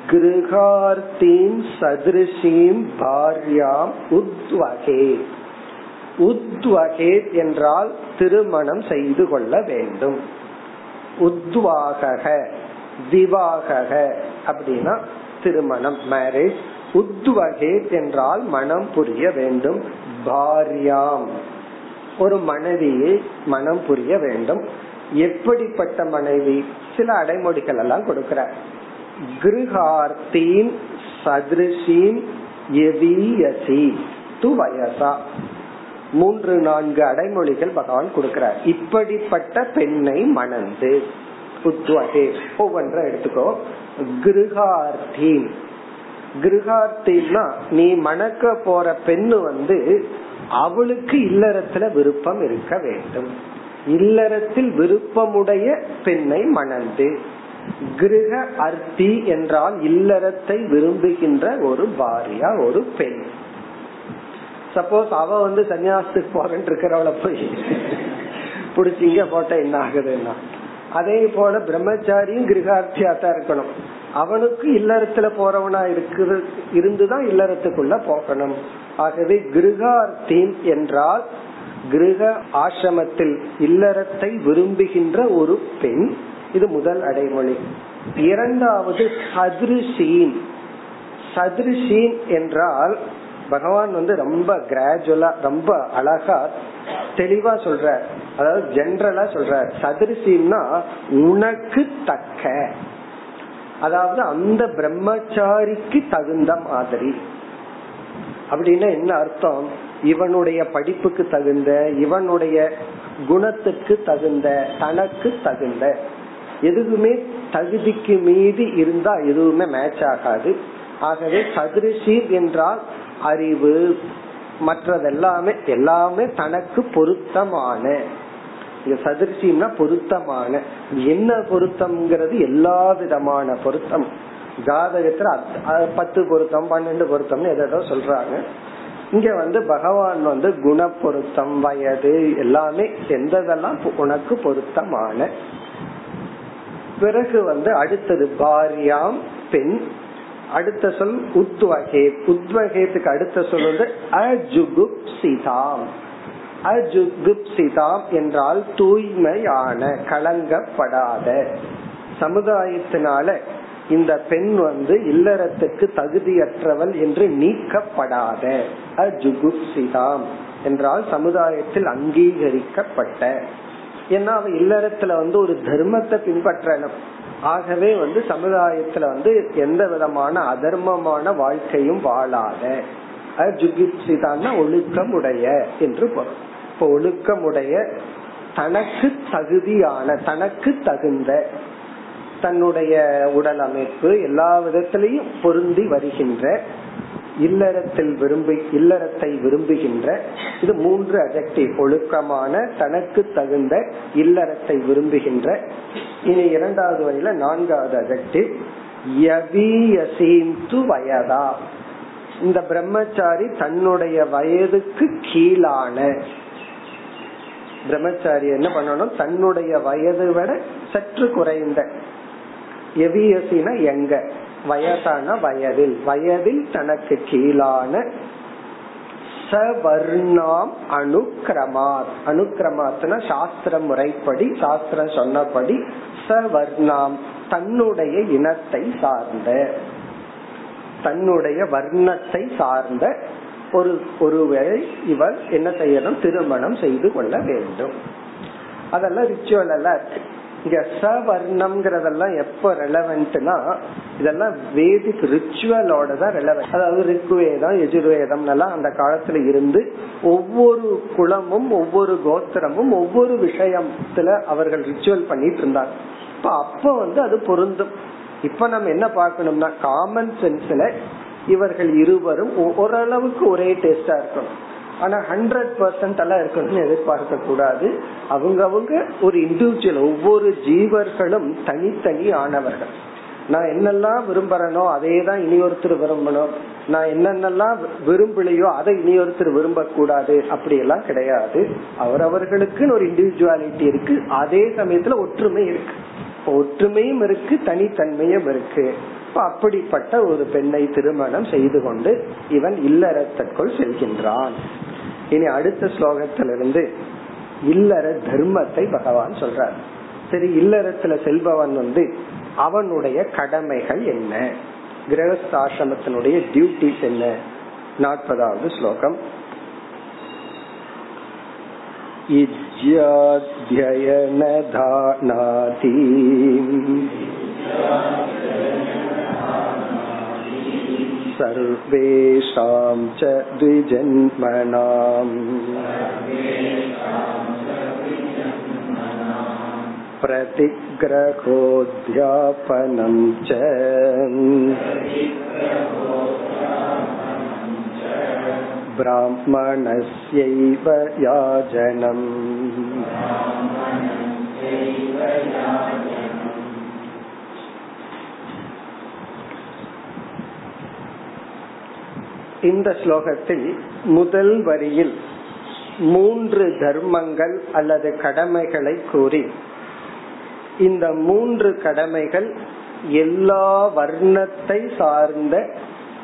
கிருகார்த்தீம் சதிருஷீம் பாரியாம் உத்வகே. உத்வகே என்றால் திருமணம் செய்து கொள்ள வேண்டும். உத்வாகக விவாகக அப்படின்னா திருமணம் மேரேஜ் உத்வகே என்றால் மனம் புரிய வேண்டும். பாரியாம். ஒரு மனைவியை மனம் புரிய வேண்டும். எப்படிப்பட்ட மனைவி? சில அடைமொழிகள் எல்லாம் கொடுக்கிறார் கிருஹார்த்தீன் சதிருஷீன் எவீயசி து வயசா. மூன்று நான்கு அடைமொழிகள் பகவான் கொடுக்கிறார். இப்படிப்பட்ட பெண்ணை மணந்து உத்வகே ஒவ்வொன்றை எடுத்துக்கோ. கிருஹார்த்தீன் கிருஹார்த்தின்னா நீ மணக்க போற பெண்ணு வந்து அவளுக்கு இல்லறத்துல விருப்பம் இருக்க வேண்டும். இல்லறத்தில் விருப்பமுடைய பெண்ணை மணந்து கிரக அர்த்தி என்றால் இல்லறத்தை விரும்புகின்ற ஒரு பாரியா ஒரு பெண். சப்போஸ் அவ வந்து சன்னியாசத்துக்கு போறேன் இருக்கிறவள போய் புடிச்சிங்க போட்ட என்ன ஆகுதுன்னா? அதே போல பிரம்மச்சாரியும் கிரகார்த்தியா தான் இருக்கணும். அவனுக்கு இல்லறத்துல போறவனா இருக்கு இருந்துதான் இல்லறத்துக்குள்ள போகணும். ஆகவே கிருகார்த்தீன் என்றால் கிரக ஆசிரமத்தில் இல்லறத்தை விரும்புகின்ற ஒரு பெண். இது முதல் அடைமொழி. இரண்டாவது சதுருஷீன் சதுருஷீன் என்றால் பகவான் வந்து ரொம்ப கிராஜுவலா ரொம்ப அழகா தெளிவா சொல்ற அதாவது ஜென்ரலா சொல்ற சதுரிசின்னா உனக்கு தக்க. அதாவது அந்த பிரம்மச்சாரிக்கு தகுந்த மாதிரி. அப்படின்னா என்ன அர்த்தம்? இவனுடைய படிப்புக்கு தகுந்த இவனுடைய குணத்துக்கு தகுந்த தனக்கு தகுந்த எதுவுமே தகுதிக்கு மீது இருந்தா எதுவுமே மேட்ச் ஆகாது. ஆகவே சதுரிஷி என்றால் அறிவு மற்றதெல்லாமே எல்லாமே தனக்கு பொருத்தமான. சதுர்ச்சின்னா பொருத்தமான. என்ன பொருத்தம்ங்கிறது எல்லா விதமான பொருத்தம். ஜாதகத்துல பத்து பொருத்தம் பன்னெண்டு பொருத்தம்னு எதோ சொல்றாங்க. இங்க வந்து பகவான் வந்து குண பொருத்தம் வயது எல்லாமே எந்ததெல்லாம் உனக்கு பொருத்தமான. பிறகு வந்து அடுத்தது பாரியாம் பெண். அடுத்த சொல் உத்வகே. உத்வகேத்துக்கு அடுத்த சொல் வந்து அஜுகுப் சிதாம் அஜுகுப் சிதாம் என்றால் தூய்மையான கலங்கப்படாத. சமுதாயத்தினால இந்த பெண் வந்து இல்லறத்துக்கு தகுதியற்றவள் என்று நீக்கப்படாத. அஜுகுப்சிதாம் என்றால் சமுதாயத்தில் அங்கீகரிக்கப்பட்ட. ஏன்னா அவ இல்லறத்துல வந்து ஒரு தர்மத்தை பின்பற்றணும். ஆகவே வந்து சமுதாயத்துல வந்து எந்த விதமான அதர்மமான வாழ்க்கையும் வாழாத. அஜுகிப்சிதான ஒழுக்கம் உடைய என்று பொருள். இப்போ ஒழுக்கமுடைய தனக்கு தகுதியான தனக்கு தகுந்த தன்னுடைய உடல் அமைப்பு எல்லா விதத்திலையும் பொருந்தி வருகின்ற இல்லறத்தில் விரும்பி இல்லறத்தை விரும்புகின்ற இது மூன்று அஜெக்டிவ் ஒழுக்கமான தனக்கு தகுந்த இல்லறத்தை விரும்புகின்ற. இனி இரண்டாவது வரையில நான்காவது அஜெக்டிவ் வயதா. இந்த பிரம்மச்சாரி தன்னுடைய வயதுக்கு கீழான பிரம்மச்சாரி என்ன பண்ணணும்? தன்னுடைய வயது விட சற்று குறைந்த எவியசின எங்க? வயதான வயதில். வயதில் தனக்கு கீழான சவர்ணாம் அனுக்கிரமாத். அனுக்கிரமாத்னா சாஸ்திர முறைப்படி சாஸ்திரம் சொன்னபடி சவர்ணாம் தன்னுடைய இனத்தை சார்ந்த தன்னுடைய வர்ணத்தை சார்ந்த ஒரு ஒருவரை இவர் என்ன செய்யணும் திருமணம் செய்து கொள்ள வேண்டும். அதெல்லாம் ரிச்சுவல் எல்லாம் இருக்கு. இங்க சவர்ணம்ங்கிறதெல்லாம் எப்ப ரெலவென்ட்னா இதெல்லாம் வேதிக் ரிச்சுவலோட தான் ரெலவென்ட் அதாவது ரிக்குவேதம் எஜுர்வேதம் எல்லாம் அந்த காலத்துல இருந்து ஒவ்வொரு குலமும் ஒவ்வொரு கோத்திரமும் ஒவ்வொரு விஷயத்துல அவர்கள் ரிச்சுவல் பண்ணிட்டு இருந்தாங்க. இப்ப அப்ப வந்து அது பொருந்தும். இப்ப நம்ம என்ன பார்க்கணும்னா காமன் சென்ஸ்ல இவர்கள் இருவரும் ஓரளவுக்கு ஒரே டேஸ்டா இருக்கணும். ஆனா ஹண்ட்ரட் பர்சன்ட் எல்லாம் இருக்கணும்னு எதிர்பார்க்க கூடாது. அவங்க அவங்க ஒரு இண்டிவிஜுவல் ஒவ்வொரு ஜீவர்களும் தனித்தனி ஆனவர்கள். நான் என்னெல்லாம் விரும்புறனோ அதே தான் இனி ஒருத்தர் விரும்பணும். நான் என்னென்னலாம் விரும்பலையோ அதை இனி ஒருத்தர் விரும்ப கூடாது அப்படி எல்லாம் கிடையாது. அவரவர்களுக்குன்னு ஒரு இண்டிவிஜுவாலிட்டி இருக்கு. அதே சமயத்துல ஒற்றுமை இருக்கு. ஒற்றுமையும் இருக்கு தனித்தன்மையும் இருக்கு. இப்ப அப்படிப்பட்ட ஒரு பெண்ணை திருமணம் செய்து கொண்டு இவன் இல்லறத்திற்குள் செல்கின்றான். இனி அடுத்த ஸ்லோகத்திலிருந்து இல்லற தர்மத்தை பகவான் சொல்றார். சரி இல்லறத்துல செல்பவன் வந்து அவனுடைய கடமைகள் என்ன? கிரகஸ்தாசிரமத்தினுடைய டியூட்டிஸ் என்ன? நாற்பதாவது ஸ்லோகம். இத்யாத்யயனதானாதீம் सर्वेषां च द्विजन्मनाम् प्रतिग्रहोऽध्यापनं च ब्राह्मणस्यैव याजनम् இந்த ஸ்லோகத்தில் முதல் வரியில் மூன்று தர்மங்கள் அல்லது கடமைகளை கூறி இந்த மூன்று கடமைகள் எல்லா வர்ணத்தை சார்ந்த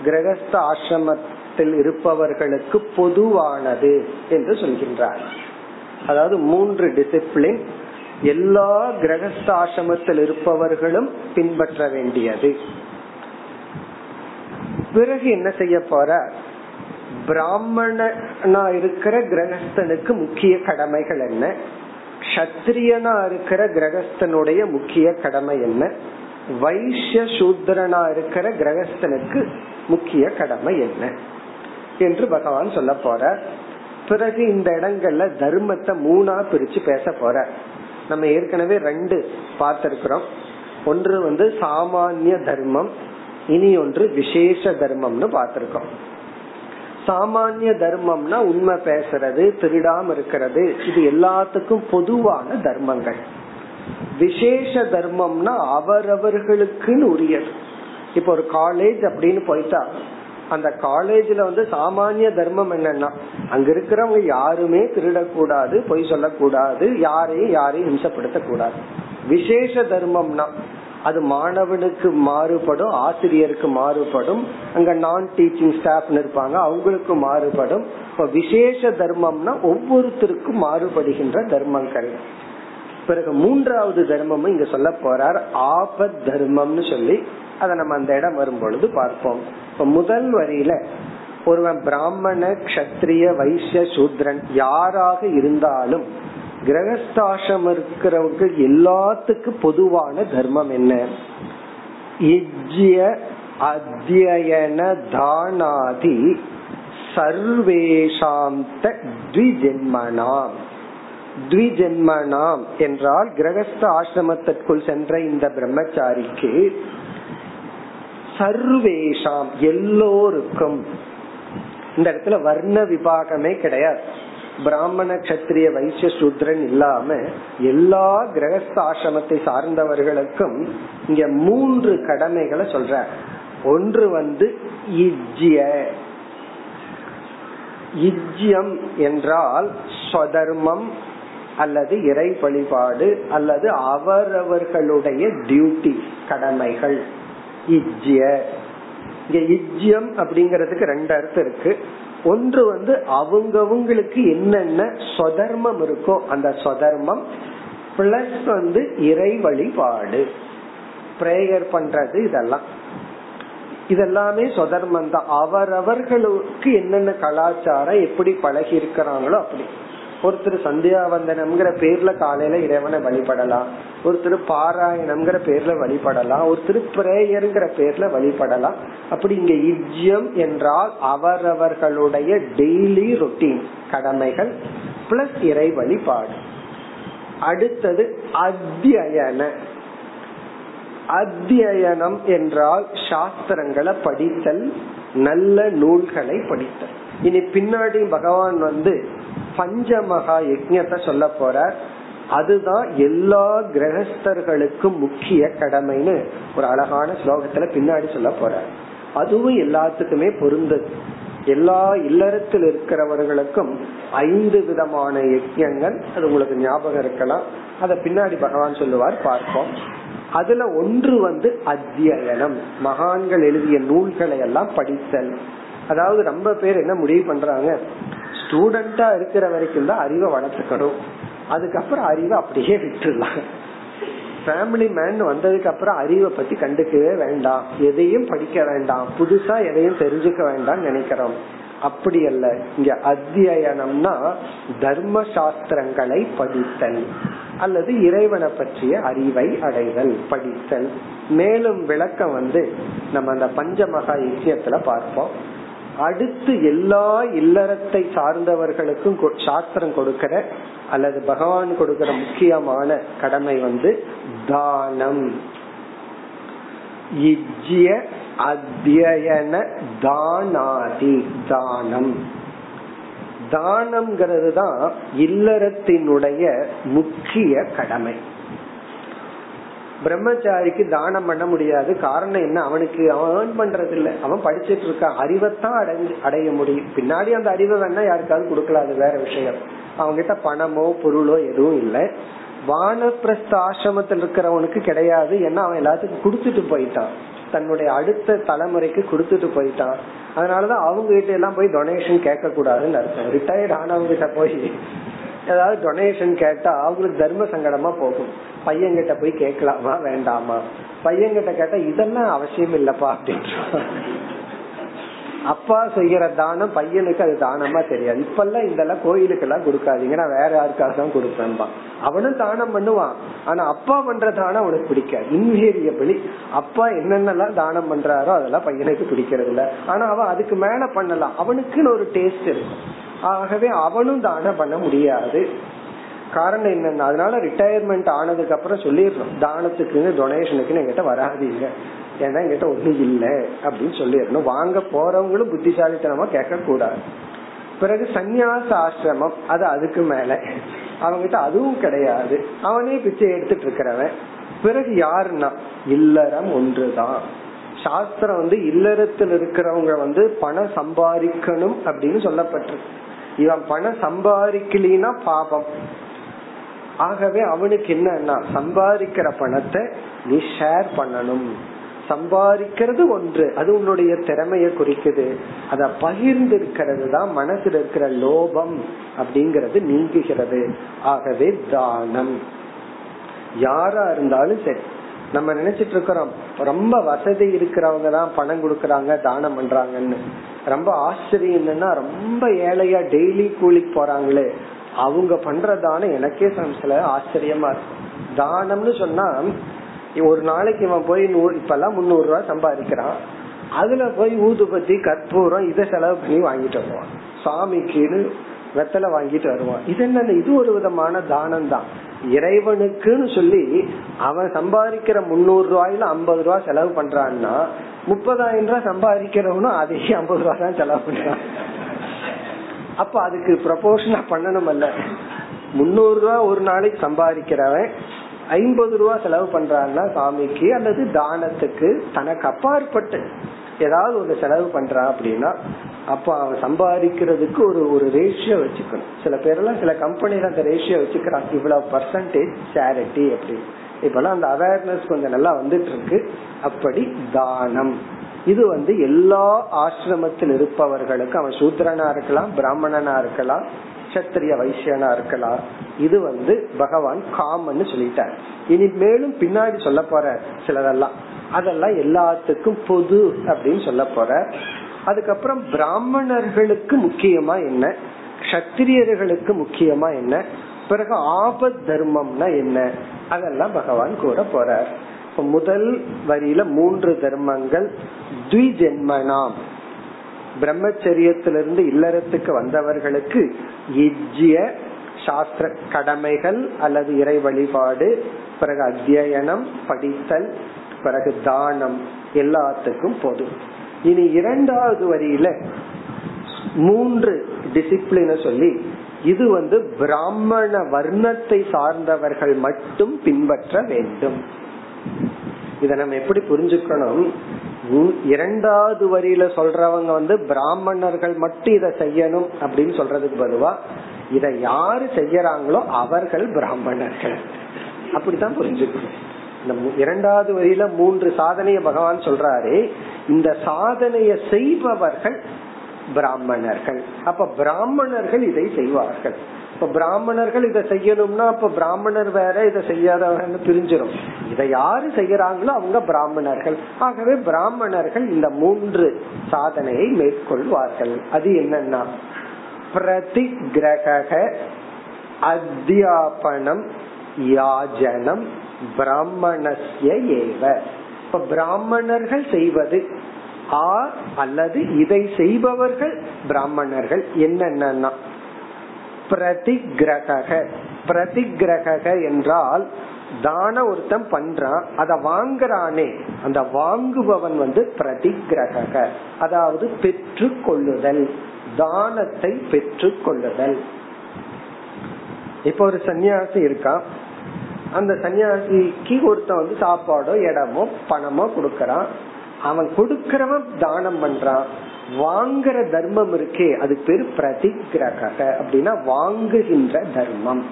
கிரகஸ்த ஆசிரமத்தில் இருப்பவர்களுக்கு பொதுவானது என்று சொல்கின்றார். அதாவது மூன்று டிசிப்ளின் எல்லா கிரகஸ்த ஆசிரமத்தில் இருப்பவர்களும் பின்பற்ற வேண்டியது. பிறகு என்ன செய்ய போற? பிராமணனா இருக்கிற கிரகஸ்தனுக்கு முக்கிய கடமைகள் என்ன? சத்திரியனா இருக்கிற கிரகஸ்தனுடைய முக்கிய கடமை என்ன? வைஷ்ய சூத்திரனா இருக்கிற கிரகஸ்தனுக்கு முக்கிய கடமை என்ன? என்று பகவான் சொல்ல போற. பிறகு இந்த இடங்கள்ல தர்மத்தை மூணா பிரிச்சு பேச போற. நம்ம ஏற்கனவே ரெண்டு பார்த்திருக்கிறோம். ஒன்று வந்து சாமானிய தர்மம் இனி ஒன்று விசேஷ தர்மம்னு பார்த்திருக்கோம். சாமானிய தர்மம்னா உண்மை பேசுறது திருடாம இருக்கிறது இது எல்லாத்துக்கும் பொதுவான தர்மங்கள். விசேஷ தர்மம்னா அவரவர்களுக்குன்னு உரியது. இப்ப ஒரு காலேஜ் அப்படின்னு போயிட்டா அந்த காலேஜ்ல வந்து சாமானிய தர்மம் என்னன்னா அங்க இருக்கிறவங்க யாருமே திருடக்கூடாது பொய் சொல்லக்கூடாது யாரையும் யாரையும் ஹிம்சப்படுத்த கூடாது விசேஷ தர்மம்னா அது மாணவனுக்கு மாறுபடும் ஆசிரியருக்கு மாறுபடும் அங்க நான் டீச்சிங் ஸ்டாஃப் இருப்பாங்க அவங்களுக்கு மாறுபடும். இப்ப விசேஷ தர்மம்னா ஒவ்வொருத்தருக்கும் மாறுபடுகின்ற தர்மங்கள். பிறகு மூன்றாவது தர்மமும் இங்க சொல்ல போறார் ஆபத் தர்மம்னு சொல்லி அதை நம்ம அந்த இடம் வரும்பொழுது பார்ப்போம். இப்ப முதல் வரியில ஒருவன் பிராமண கஷத்திரிய வைசிய சூத்ரன் யாராக இருந்தாலும் கிரகஸ்தாசிரமம் இருக்கிறவங்க எல்லாத்துக்கும் பொதுவான தர்மம் என்ன? இஜ்ய அத்தியன தானாதி சர்வேஷாந்த த்விஜென்மனாம். த்விஜென்மனாம் என்றால் கிரகஸ்த ஆசிரமத்திற்குள் சென்ற இந்த பிரம்மச்சாரிக்கு சர்வேஷாம் எல்லோருக்கும். இந்த இடத்துல வர்ண விபாகமே கிடையாது. பிராமண கத்திரிய வைசிய சூத்ரன் இல்லாம எல்லா கிரகஸ்த ஆசிரமத்தை சார்ந்தவர்களுக்கும் இங்க மூன்று கடமைகளை சொல்ற ஒன்று வந்து இஜ்ய. இஜ்யம் என்றால் ஸ்வதர்மம் அல்லது இறை வழிபாடு அல்லது அவரவர்களுடைய டியூட்டி கடமைகள். இஜ்ய. இங்க இஜ்யம் அப்படிங்கறதுக்கு ரெண்டு அர்த்தம் இருக்கு. ஒன்று வந்து அவங்கவுங்களுக்கு என்னென்ன சொதர்மம் இருக்கோ அந்த சொதர்மம் பிளஸ் வந்து இறை வழிபாடு. பிரேயர் பண்றது இதெல்லாம். இதெல்லாமே சொதர்மம் தான். அவரவர்களுக்கு என்னென்ன கலாச்சாரம் எப்படி பழகி இருக்கிறாங்களோ அப்படி. ஒருத்தர் சந்தியாவந்தனம்ங்கிற பேர்ல காலையில இறைவனை வழிபடலாம். ஒருத்தர் பாராயணம்ங்கிற பேர்ல வழிபடலாம். ஒருத்தர் பிரேயர்ங்கிற பேர்ல வழிபடலாம். அப்படி இங்க இஜ்யம் என்றால் அவரவர்களுடைய டெய்லி ரொட்டீன் கடமைகள் பிளஸ் இறை வழிபாடு. அடுத்தது அத்தியன அத்தியனம் என்றால் சாஸ்திரங்களை படித்தல் நல்ல நூல்களை படித்தல். இனி பின்னாடி பகவான் வந்து பஞ்சமகா யஜத்தை சொல்ல போற அதுதான் எல்லா கிரகஸ்தர்களுக்கும் முக்கிய கடமைன்னு ஒரு அழகான ஸ்லோகத்துல பின்னாடி சொல்ல போற அதுவும் எல்லாத்துக்குமே பொருந்தது. எல்லா இல்லறத்தில் இருக்கிறவர்களுக்கும் ஐந்து விதமான யஜ்யங்கள் அது உங்களுக்கு ஞாபகம் இருக்கலாம். அத பின்னாடி பகவான் சொல்லுவார் பார்ப்போம். அதுல ஒன்று வந்து அத்தியனம் மகான்கள் எழுதிய நூல்களை எல்லாம் படித்தல். அதாவது ரொம்ப பேர் என்ன முடிவு பண்றாங்க? ஸ்டூடெண்டா இருக்கிற வரைக்கும் தான் அறிவை வளர்த்துக்கணும். அதுக்கப்புறம் அறிவை அப்படியே விட்டுடலாம். ஃபேமிலி மேன் வந்ததுக்கு அப்புறம் அறிவை பத்தி கண்டுக்கவே வேண்டாம். எதையும் படிக்க வேண்டாம். புதுசா எதையும் தெரிஞ்சுக்க வேண்டாம் நினைக்கிறோம். அப்படி அல்ல. இங்க அத்தியனம்னா தர்ம சாஸ்திரங்களை படித்தல் அல்லது இறைவனை பற்றிய அறிவை அடைதல் படித்தல். மேலும் விளக்கம் வந்து நம்ம அந்த பஞ்சமகா யஜ்யத்துல பார்ப்போம். அடுத்து எல்லா இல்லறத்தை சார்ந்தவர்களுக்கும் சாஸ்திரம் கொடுக்கிற அல்லது பகவான் கொடுக்கிற முக்கியமான கடமை வந்து தானம். இஜ்ய அத்தியன தானாதி தானம். தானம்ங்கிறது தான் இல்லறத்தினுடைய முக்கிய கடமை. பிரம்மச்சாரிக்கு தானம் பண்ண முடியாது. காரணம் என்ன? அவனுக்கு அவன் பண்றது இல்ல அவன் படிச்சிட்டு இருக்கான். அறிவைத்தான் அடைஞ்சு அடைய முடியும். பின்னாடி அந்த அறிவை வேணா யாருக்காவது கொடுக்கலாம் அது வேற விஷயம். அவங்க கிட்ட பணமோ பொருளோ எதுவும் இல்லை. வானப்பிரஸ்த ஆசிரமத்தில் இருக்கிறவனுக்கு கிடையாது. ஏன்னா அவன் எல்லாத்துக்கும் கொடுத்துட்டு போயிட்டான். தன்னுடைய அடுத்த தலைமுறைக்கு கொடுத்துட்டு போயிட்டான். அதனாலதான் அவங்க கிட்ட எல்லாம் போய் டொனேஷன் கேட்க கூடாதுன்னு அர்த்தம். ரிட்டையர்ட் ஆனவங்க கிட்ட போய் ஏதாவது டொனேஷன் கேட்டா அவங்களுக்கு தர்ம சங்கடமா போகும். பையன்கிட்ட போய் கேட்கலாமா வேண்டாமா? பையன்கிட்ட கேட்டா இதெல்லாம் அவசியம் இல்லப்பா அப்படின்னு அப்பா செய்யற தானம் பையனுக்கு அது தானமா தெரியாது. இப்பெல்லாம் இதெல்லாம் கோயிலுக்கு எல்லாம் கொடுக்காதீங்க. நான் வேற யாருக்காக தான் கொடுப்பேன்பா. அவனும் தானம் பண்ணுவான். ஆனா அப்பா பண்ற தானம் அவனுக்கு பிடிக்காது. இன்வேரியபிளி அப்பா என்னென்னலாம் தானம் பண்றாரோ அதெல்லாம் பையனுக்கு பிடிக்கிறது இல்ல ஆனா அவன் அதுக்கு மேல பண்ணலாம். அவனுக்குன்னு ஒரு டேஸ்ட் இருக்கும் ஆகவே அவனும் தானம் பண்ண முடியாது. காரணம் என்னன்னா அதனால ரிட்டையர்மெண்ட் ஆனதுக்கு அப்புறம் சொல்லிடுறோம் தானத்துக்கு டொனேஷனுக்கு என்கிட்ட வராதீங்க. ஏன்னா என்கிட்ட ஒண்ணும் இல்லை அப்படின்னு சொல்லிடணும். வாங்க போறவங்களும் புத்திசாலித்தனமா கேட்க கூடாது பிறகு சந்நியாச ஆசிரமம் அது அதுக்கு மேல. அவங்கிட்ட அதுவும் கிடையாது. அவனே பிச்சை எடுத்துட்டு இருக்கிறவன். பிறகு யாருன்னா? இல்லறம் ஒன்றுதான். சாஸ்திரம் வந்து இல்லறத்தில் இருக்கிறவங்க வந்து பணம் சம்பாதிக்கணும் அப்படின்னு சொல்லப்பட்டிருக்கு. இவன் பணம் சம்பாதிக்கலினா பாபம். ஆகவே அவனுக்கு என்னன்னா சம்பாதிக்கிற பணத்தை நீ ஷேர் பண்ணணும். சம்பாதிக்கிறது ஒன்று அது உன்னுடைய திறமைய குறிக்குது. அத பகிர்ந்து இருக்கிறது தான் மனசுல இருக்கிற லோபம் அப்படிங்கறது நீங்குகிறது. ஆகவே தானம். யாரா இருந்தாலும் சரி நம்ம நினைச்சிட்டு இருக்கிறோம் ரொம்ப வசதி இருக்கிறவங்க தான் பணம் கொடுக்கறாங்க தானம் பண்றாங்கன்னு. ரொம்ப ஆச்சரியம் என்னன்னா ரொம்ப ஏழையா டெய்லி கூலிக்கு போறாங்களே. அவங்க பண்ற தானம் எனக்கே சில ஆச்சரியமா இருக்கும். தானம்னு சொன்னா ஒரு நாளைக்கு இவன் போய் நூறு இப்பெல்லாம் முந்நூறு ரூபாய் சம்பாதிக்கிறான். அதுல போய் ஊதுபத்தி கற்பூரம் இதை செலவு பண்ணி வாங்கிட்டு வருவான். சாமிக்குன்னு வெத்தலை வாங்கிட்டு வருவான். இது என்ன இது ஒரு விதமான தானம் தான் இறைவனுக்குன்னு சொல்லி அவன் சம்பாதிக்கிற முன்னூறு ரூபாயில ஐம்பது ரூபாய் செலவு பண்றான்னா முப்பதாயிரம் ரூபாய் சம்பாதிக்கிறவனும் அதே ஐம்பது ரூபாய் தான் செலவு பண்றான். அப்ப அதுக்கு ப்ரொபோர்ஷனா பண்ணணும் அல்ல முன்னூறு ரூபா ஒரு நாளைக்கு சம்பாதிக்கிறவன் ஐம்பது ரூபா செலவு பண்றான்னா சாமிக்கு அல்லது தானத்துக்கு தனக்கு அப்பாற்பட்டு ஏதாவது ஒரு செலவு பண்றான் அப்படின்னா அப்ப அவன் சம்பாதிக்கிறதுக்கு ஒரு ஒரு ரேஷியோ வச்சுக்கணும். சில பேரெல்லாம் சில கம்பெனில அந்த ரேஷியோ வச்சுக்கிறான் இவ்வளவு பர்சன்டேஜ் சேரிட்டி அப்படின்னு. இப்பெல்லாம் அந்த அவேர்னஸ் கொஞ்சம் நல்லா வந்துட்டு இருக்கு அப்படி தானம். இது வந்து எல்லா ஆசிரமத்தில் இருப்பவர்களுக்கும் அவன் சூத்திரனா இருக்கலாம் பிராமணனா இருக்கலாம் கஷத்திரிய வைசியனா இருக்கலாம். இது வந்து பகவான் காமன்னு சொல்லிட்டார். இனி மேலும் பின்னாடி சொல்ல போற சிலதெல்லாம். அதெல்லாம் எல்லாத்துக்கும் பொது அப்படின்னு சொல்ல போற அதுக்கப்புறம் பிராமணர்களுக்கு முக்கியமா என்ன? சத்திரியர்களுக்கு முக்கியமா என்ன? பிறகு ஆபத் தர்மம்னா என்ன? அதெல்லாம் பகவான் கூற போறார். முதல் வரியில மூன்று தர்மங்கள் துவிஜென்மனாம். பிரம்மச்சரியத்திலிருந்து இல்லறத்துக்கு வந்தவர்களுக்கு இஜ்ய சாஸ்திர கடமைகள் அல்லது இறை வழிபாடு பிறகு அத்தியனம் படித்தல் பிறகு தானம் எல்லாத்துக்கும் பொது இனி இரண்டாவது வரியில மூன்று டிசிப்ளின சொல்லி இது வந்து பிராமண வர்ணத்தை சார்ந்தவர்கள் மட்டும் பின்பற்ற வேண்டும். இத நம்ம எப்படி புரிஞ்சுக்கணும்? இரண்டாவது வரியில சொல்றவங்க வந்து பிராமணர்கள் மட்டும் இதை செய்யணும் அப்படின்னு சொல்றதுக்கு பதுவா இத யாரு செய்யறாங்களோ அவர்கள் பிராமணர்கள். அப்படித்தான் புரிஞ்சுக்கணும். இந்த இரண்டாவது வரியில மூன்று சாதனைய பகவான் சொல்றாரு. இந்த சாதனைய செய்பவர்கள் பிராமணர்கள். அப்ப பிராமணர்கள் இதை செய்வார்கள். இப்ப பிராமணர்கள் இதை செய்யணும்னா அப்ப பிராமணர் வேற இதை செய்யாதவர்கள் பிரிஞ்சிடும் இதை யாரு செய்யறாங்களோ அவங்க பிராமணர்கள். ஆகவே பிராமணர்கள் இந்த மூன்று சாதனையை மேற்கொள்வார்கள். அது என்னன்னா பிரதி கிரக அத்தியாபனம் யாஜனம் பிராமணஸ்ய ஏவ. இப்ப பிராமணர்கள் செய்வது ஆ அல்லது இதை செய்பவர்கள் பிராமணர்கள். என்னென்னா பிரதிகிரக பிரதிகிரக என்றால் தான ஒருத்தன் பண்றான் அத வாங்குறானே. அந்த வாங்குபவன் வந்து பிரதிகிரக அதாவது பெற்று கொள்ளுதல். தானத்தை பெற்று கொள்ளுதல். இப்ப ஒரு சன்னியாசி இருக்கான். அந்த சன்னியாசிக்கு ஒருத்தன் வந்து சாப்பாடோ இடமோ பணமோ கொடுக்கறான். அவன் கொடுக்கறவன் தானம் பண்றான். வாங்குற தர்மம் இருக்கே அது பேர் பிரதிகிரக அப்படின்னா வாங்குகின்ற தர்மம்.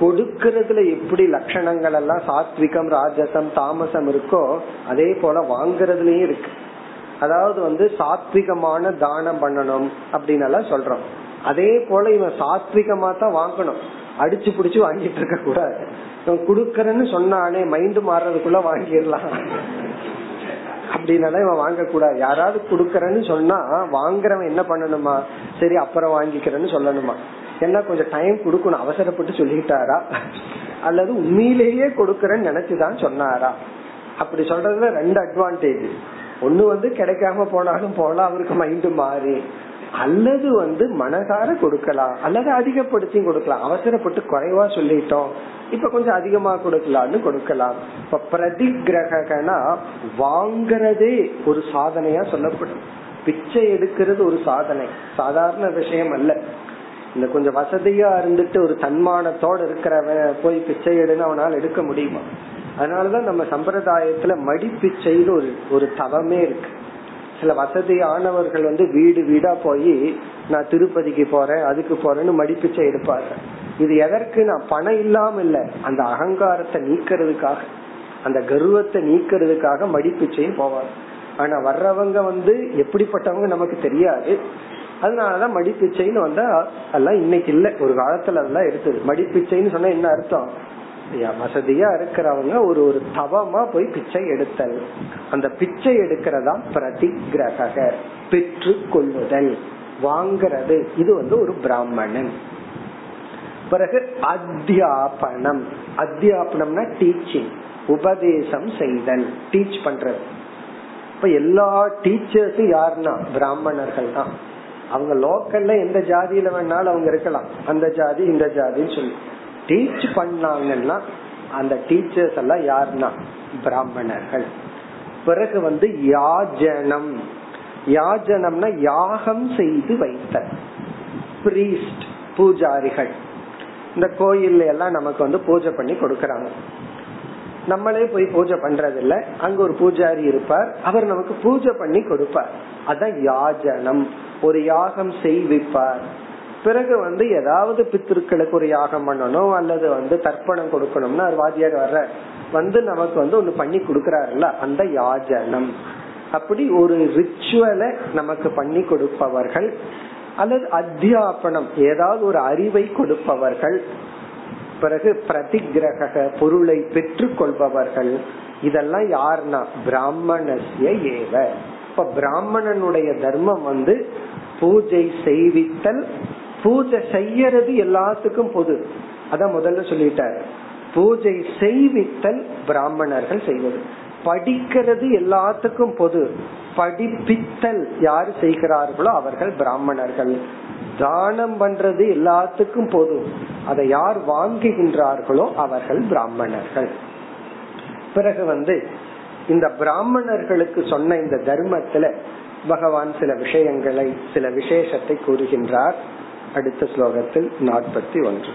கொடுக்கறதுல எப்படி லட்சணங்கள் எல்லாம் சாத்விகம் ராஜசம் தாமசம் இருக்கோ அதே போல வாங்குறதுலயும் இருக்கு. அதாவது வந்து சாத்விகமான தானம் பண்ணணும் அப்படின்னு எல்லாம் சொல்றோம். அதே போல இவன் சாத்விகமா தான் வாங்கணும். அடிச்சு புடிச்சு வாங்கிட்டு இருக்க கூடாது. இவன் குடுக்கறன்னு சொன்னானே மைண்ட் மாறுறதுக்குள்ள வாங்கிடலாம். அப்படின்னால இவன் வாங்க கூடாது. யாராவது குடுக்கறன்னு சொன்னா வாங்குறவன் என்ன பண்ணணுமா? சரி அப்புறம் வாங்கிக்கிறேன்னு சொல்லணுமா? என்ன கொஞ்சம் டைம் கொடுக்கணும். அவசரப்பட்டு சொல்லிட்டாரா? அல்லது உண்மையிலேயே கொடுக்கறேன்னு நினைச்சுதான் சொன்னாரா? அப்படி சொல்றதுல ரெண்டு அட்வான்டேஜ் ஒண்ணு வந்து கிடைக்காம போனாலும் போலாம் அவருக்கு மைண்ட் மாறி. அல்லது வந்து மனசார கொடுக்கலாம். அல்லது அதிகப்படுத்தி கொடுக்கலாம். அவசரப்பட்டு குறைவா சொல்லிட்டோம். இப்ப கொஞ்சம் அதிகமா கொடுக்கலாம்னு கொடுக்கலாம். இப்ப பிரதிகிரகனா வாங்கறதே ஒரு சாதனையா சொல்லப்படும். பிச்சை எடுக்கிறது ஒரு சாதனை. சாதாரண விஷயம் அல்ல. இந்த கொஞ்சம் வசதியா இருந்துட்டு ஒரு தன்மானத்தோட இருக்கிறவன் போய் பிச்சை எடுன்னு அவனால் எடுக்க முடியுமா? அதனாலதான் நம்ம சம்பிரதாயத்துல மடிப்பிச்சைன்னு ஒரு ஒரு தவமே இருக்கு. சில வசதியானவர்கள் வந்து வீடு வீடா போய் நான் திருப்பதிக்கு போறேன் அதுக்கு போறேன்னு மடிப்பிச்சை எடுப்பாங்க இது எதற்கு? நான் பணம் இல்லாம இல்ல. அந்த அகங்காரத்தை நீக்கிறதுக்காக அந்த கர்வத்தை நீக்கிறதுக்காக மடிப்பிச்சையும் போவாங்க. ஆனா வர்றவங்க வந்து எப்படிப்பட்டவங்க நமக்கு தெரியாது. அதனாலதான் மடிப்பிச்சைன்னு வந்தா அதெல்லாம் இன்னைக்கு இல்ல. ஒரு காலத்துல அதெல்லாம் எடுத்தது. மடிப்பிச்சைன்னு சொன்னா என்ன அர்த்தம்? வசதியா இருக்கிறவங்க ஒரு ஒரு தவமா போய் பிச்சை எடுத்தல். அந்த பிச்சை எடுக்கிறதா பிரதிகிரக பெற்று கொள்ளுதல் வாங்கிறது. இது வந்து ஒரு பிராமணன். பிறகு அத்தியாபனம். அத்தியாபனம்னா டீச்சிங் உபதேசம் செய்தல் டீச் பண்றது. இப்ப எல்லா டீச்சர்ஸும் யாருன்னா? பிராமணர்கள் தான். அவங்க லோக்கல்ல எந்த ஜாதியில வேணாலும் அவங்க இருக்கலாம். அந்த ஜாதி இந்த ஜாதின்னு சொல்லி. டீச் பண்ணாங்கன்னா அந்த டீச்சர்ஸ் எல்லாம் யாருன்னா? பிராமணர்கள். பிறகு வந்து யாஜனம். யாஜனம்னா யாகம் செய்து வைத்த பிரீஸ்ட் பூஜாரிகள். இந்த கோயில் எல்லாம் நமக்கு வந்து பூஜை பண்ணி கொடுக்கறாங்க. நம்மளே போய் பூஜை பண்றது இல்ல அங்க ஒரு பூஜாரி இருப்பார். அவர் நமக்கு பூஜை பண்ணி கொடுப்பார். அதான் யாஜனம். ஒரு யாகம் செய்விப்பார். பிறகு வந்து ஏதாவது பித்திருக்களுக்கு ஒரு யாகம் பண்ணணும் அல்லது வந்து தர்ப்பணம் கொடுக்கணும்னா வாதியார் வர்ற வந்து நமக்கு வந்து ஒண்ணு பண்ணி கொடுக்கறாருல்ல அந்த யாஜனம். அப்படி ஒரு ரிச்சுவலை நமக்கு பண்ணி கொடுப்பவர்கள் அல்லது அத்தியாபனம் ஏதாவது ஒரு அறிவை கொடுப்பவர்கள் பிறகு பிரதிகிரக பொருளை பெற்று கொள்பவர்கள் இதெல்லாம் யாருன்னா பிராமணசிய ஏவ. இப்ப பிராமணனுடைய தர்மம் வந்து பூஜை செய்வித்தல் பூஜை செய்யறது எல்லாத்துக்கும் பொது. அதான் முதல்ல சொல்லிட்டார். பூஜை செய்வித்தல் பிராமணர்கள் செய்வது. படிக்கிறது எல்லாத்துக்கும் பொது. படிப்பித்தல் யார் செய்கிறார்களோ அவர்கள் பிராமணர்கள். தானம் பண்றது எல்லாத்துக்கும் பொது. அதை யார் வாங்குகின்றார்களோ அவர்கள் பிராமணர்கள். பிறகு வந்து இந்த பிராமணர்களுக்கு சொன்ன இந்த தர்மத்துல பகவான் சில விஷயங்களை சில விசேஷத்தை கூறுகின்றார். அடுத்த ஸ்லோகத்தில் நாற்பத்தி ஒன்று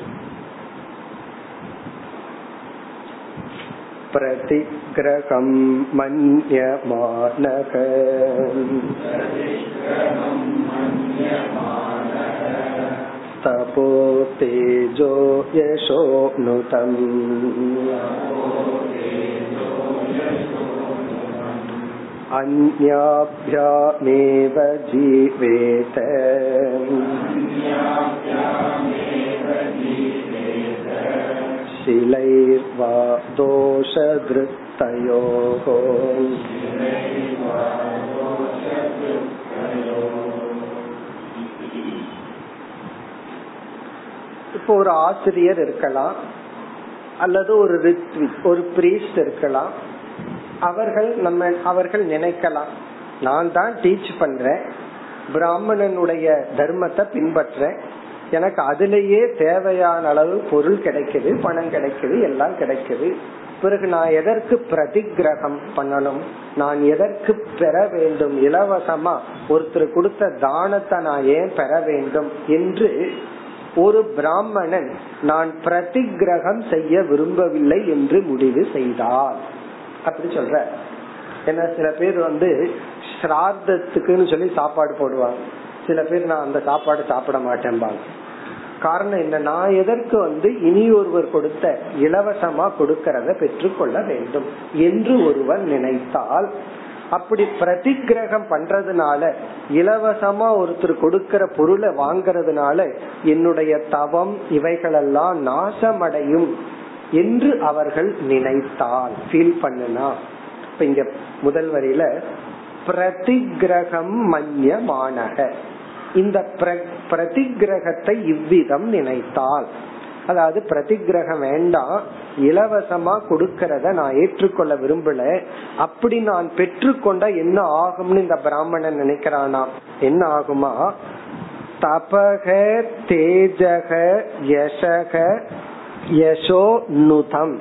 प्रतिग्रहं मन्यमानः तपो तेजो यशोनुतम् अन्याभ्यामेव जीवेत शिलैर्वा दोषधृत्तयोः இப்போ ஒரு ஆசிரியர் இருக்கலாம் அல்லது ஒரு ரித்விக் ஒரு பிரீஸ்ட் இருக்கலாம் அவர்கள் நம்ம அவர்கள் நினைக்கலாம் நான் தான் டீச் பண்றேன் பிராமணனுடைய தர்மத்தை பின்பற்றேன். எனக்கு அதுலேயே தேவையான அளவு பொருள் கிடைக்குது பணம் கிடைக்குது எல்லாம் கிடைக்குது. பிறகு நான் எதற்கு பிரதிகிரகம் பண்ணணும்? நான் எதற்கு பெற வேண்டும்? இலவசமா ஒருத்தர் கொடுத்த தானத்தை நான் ஏன் பெற வேண்டும் என்று ஒரு பிராமணன் நான் பிரதிகிரகம் செய்ய விரும்பவில்லை என்று முடிவு செய்தார். அப்படி சொல்ற ஏன்னா சில பேர் வந்து ஸ்ரார்த்தத்துக்குன்னு சொல்லி சாப்பாடு போடுவாங்க. சில பேர் நான் அந்த சாப்பாடு சாப்பிட மாட்டேன்பாங்க. காரணம் என்ன நான் எதற்கு வந்து இனி ஒருவர் கொடுத்த இலவசமா கொடுக்கறத பெற்றுக்கொள்ள வேண்டும் என்று ஒருவர் நினைத்தால் அப்படி பிரதிகிரகம் பண்றதுனால இலவசமா ஒருத்தர் கொடுக்கிற பொருளை வாங்கறதுனால என்னுடைய தவம் இவைகளெல்லாம் நாசமடையும் என்று அவர்கள் நினைத்தால் ஃபீல் பண்ணுனா. இப்ப இங்க முதல் வரியில பிரதிகிரகம் மன்யமானக. இந்த பிரதிகிரகத்தை இவ்விதம் நினைத்தால். அதாவது பிரதிகிரகம் வேண்டாம் இலவசமா கொடுக்கறத நான் ஏற்றுக்கொள்ள விரும்பல அப்படி நான் பெற்றுக்கொண்ட என்ன ஆகும்னு இந்த பிராமணன் நினைக்கிறானா? என்ன ஆகுமா? தபக தேஜக யசக யசோ நுதம்.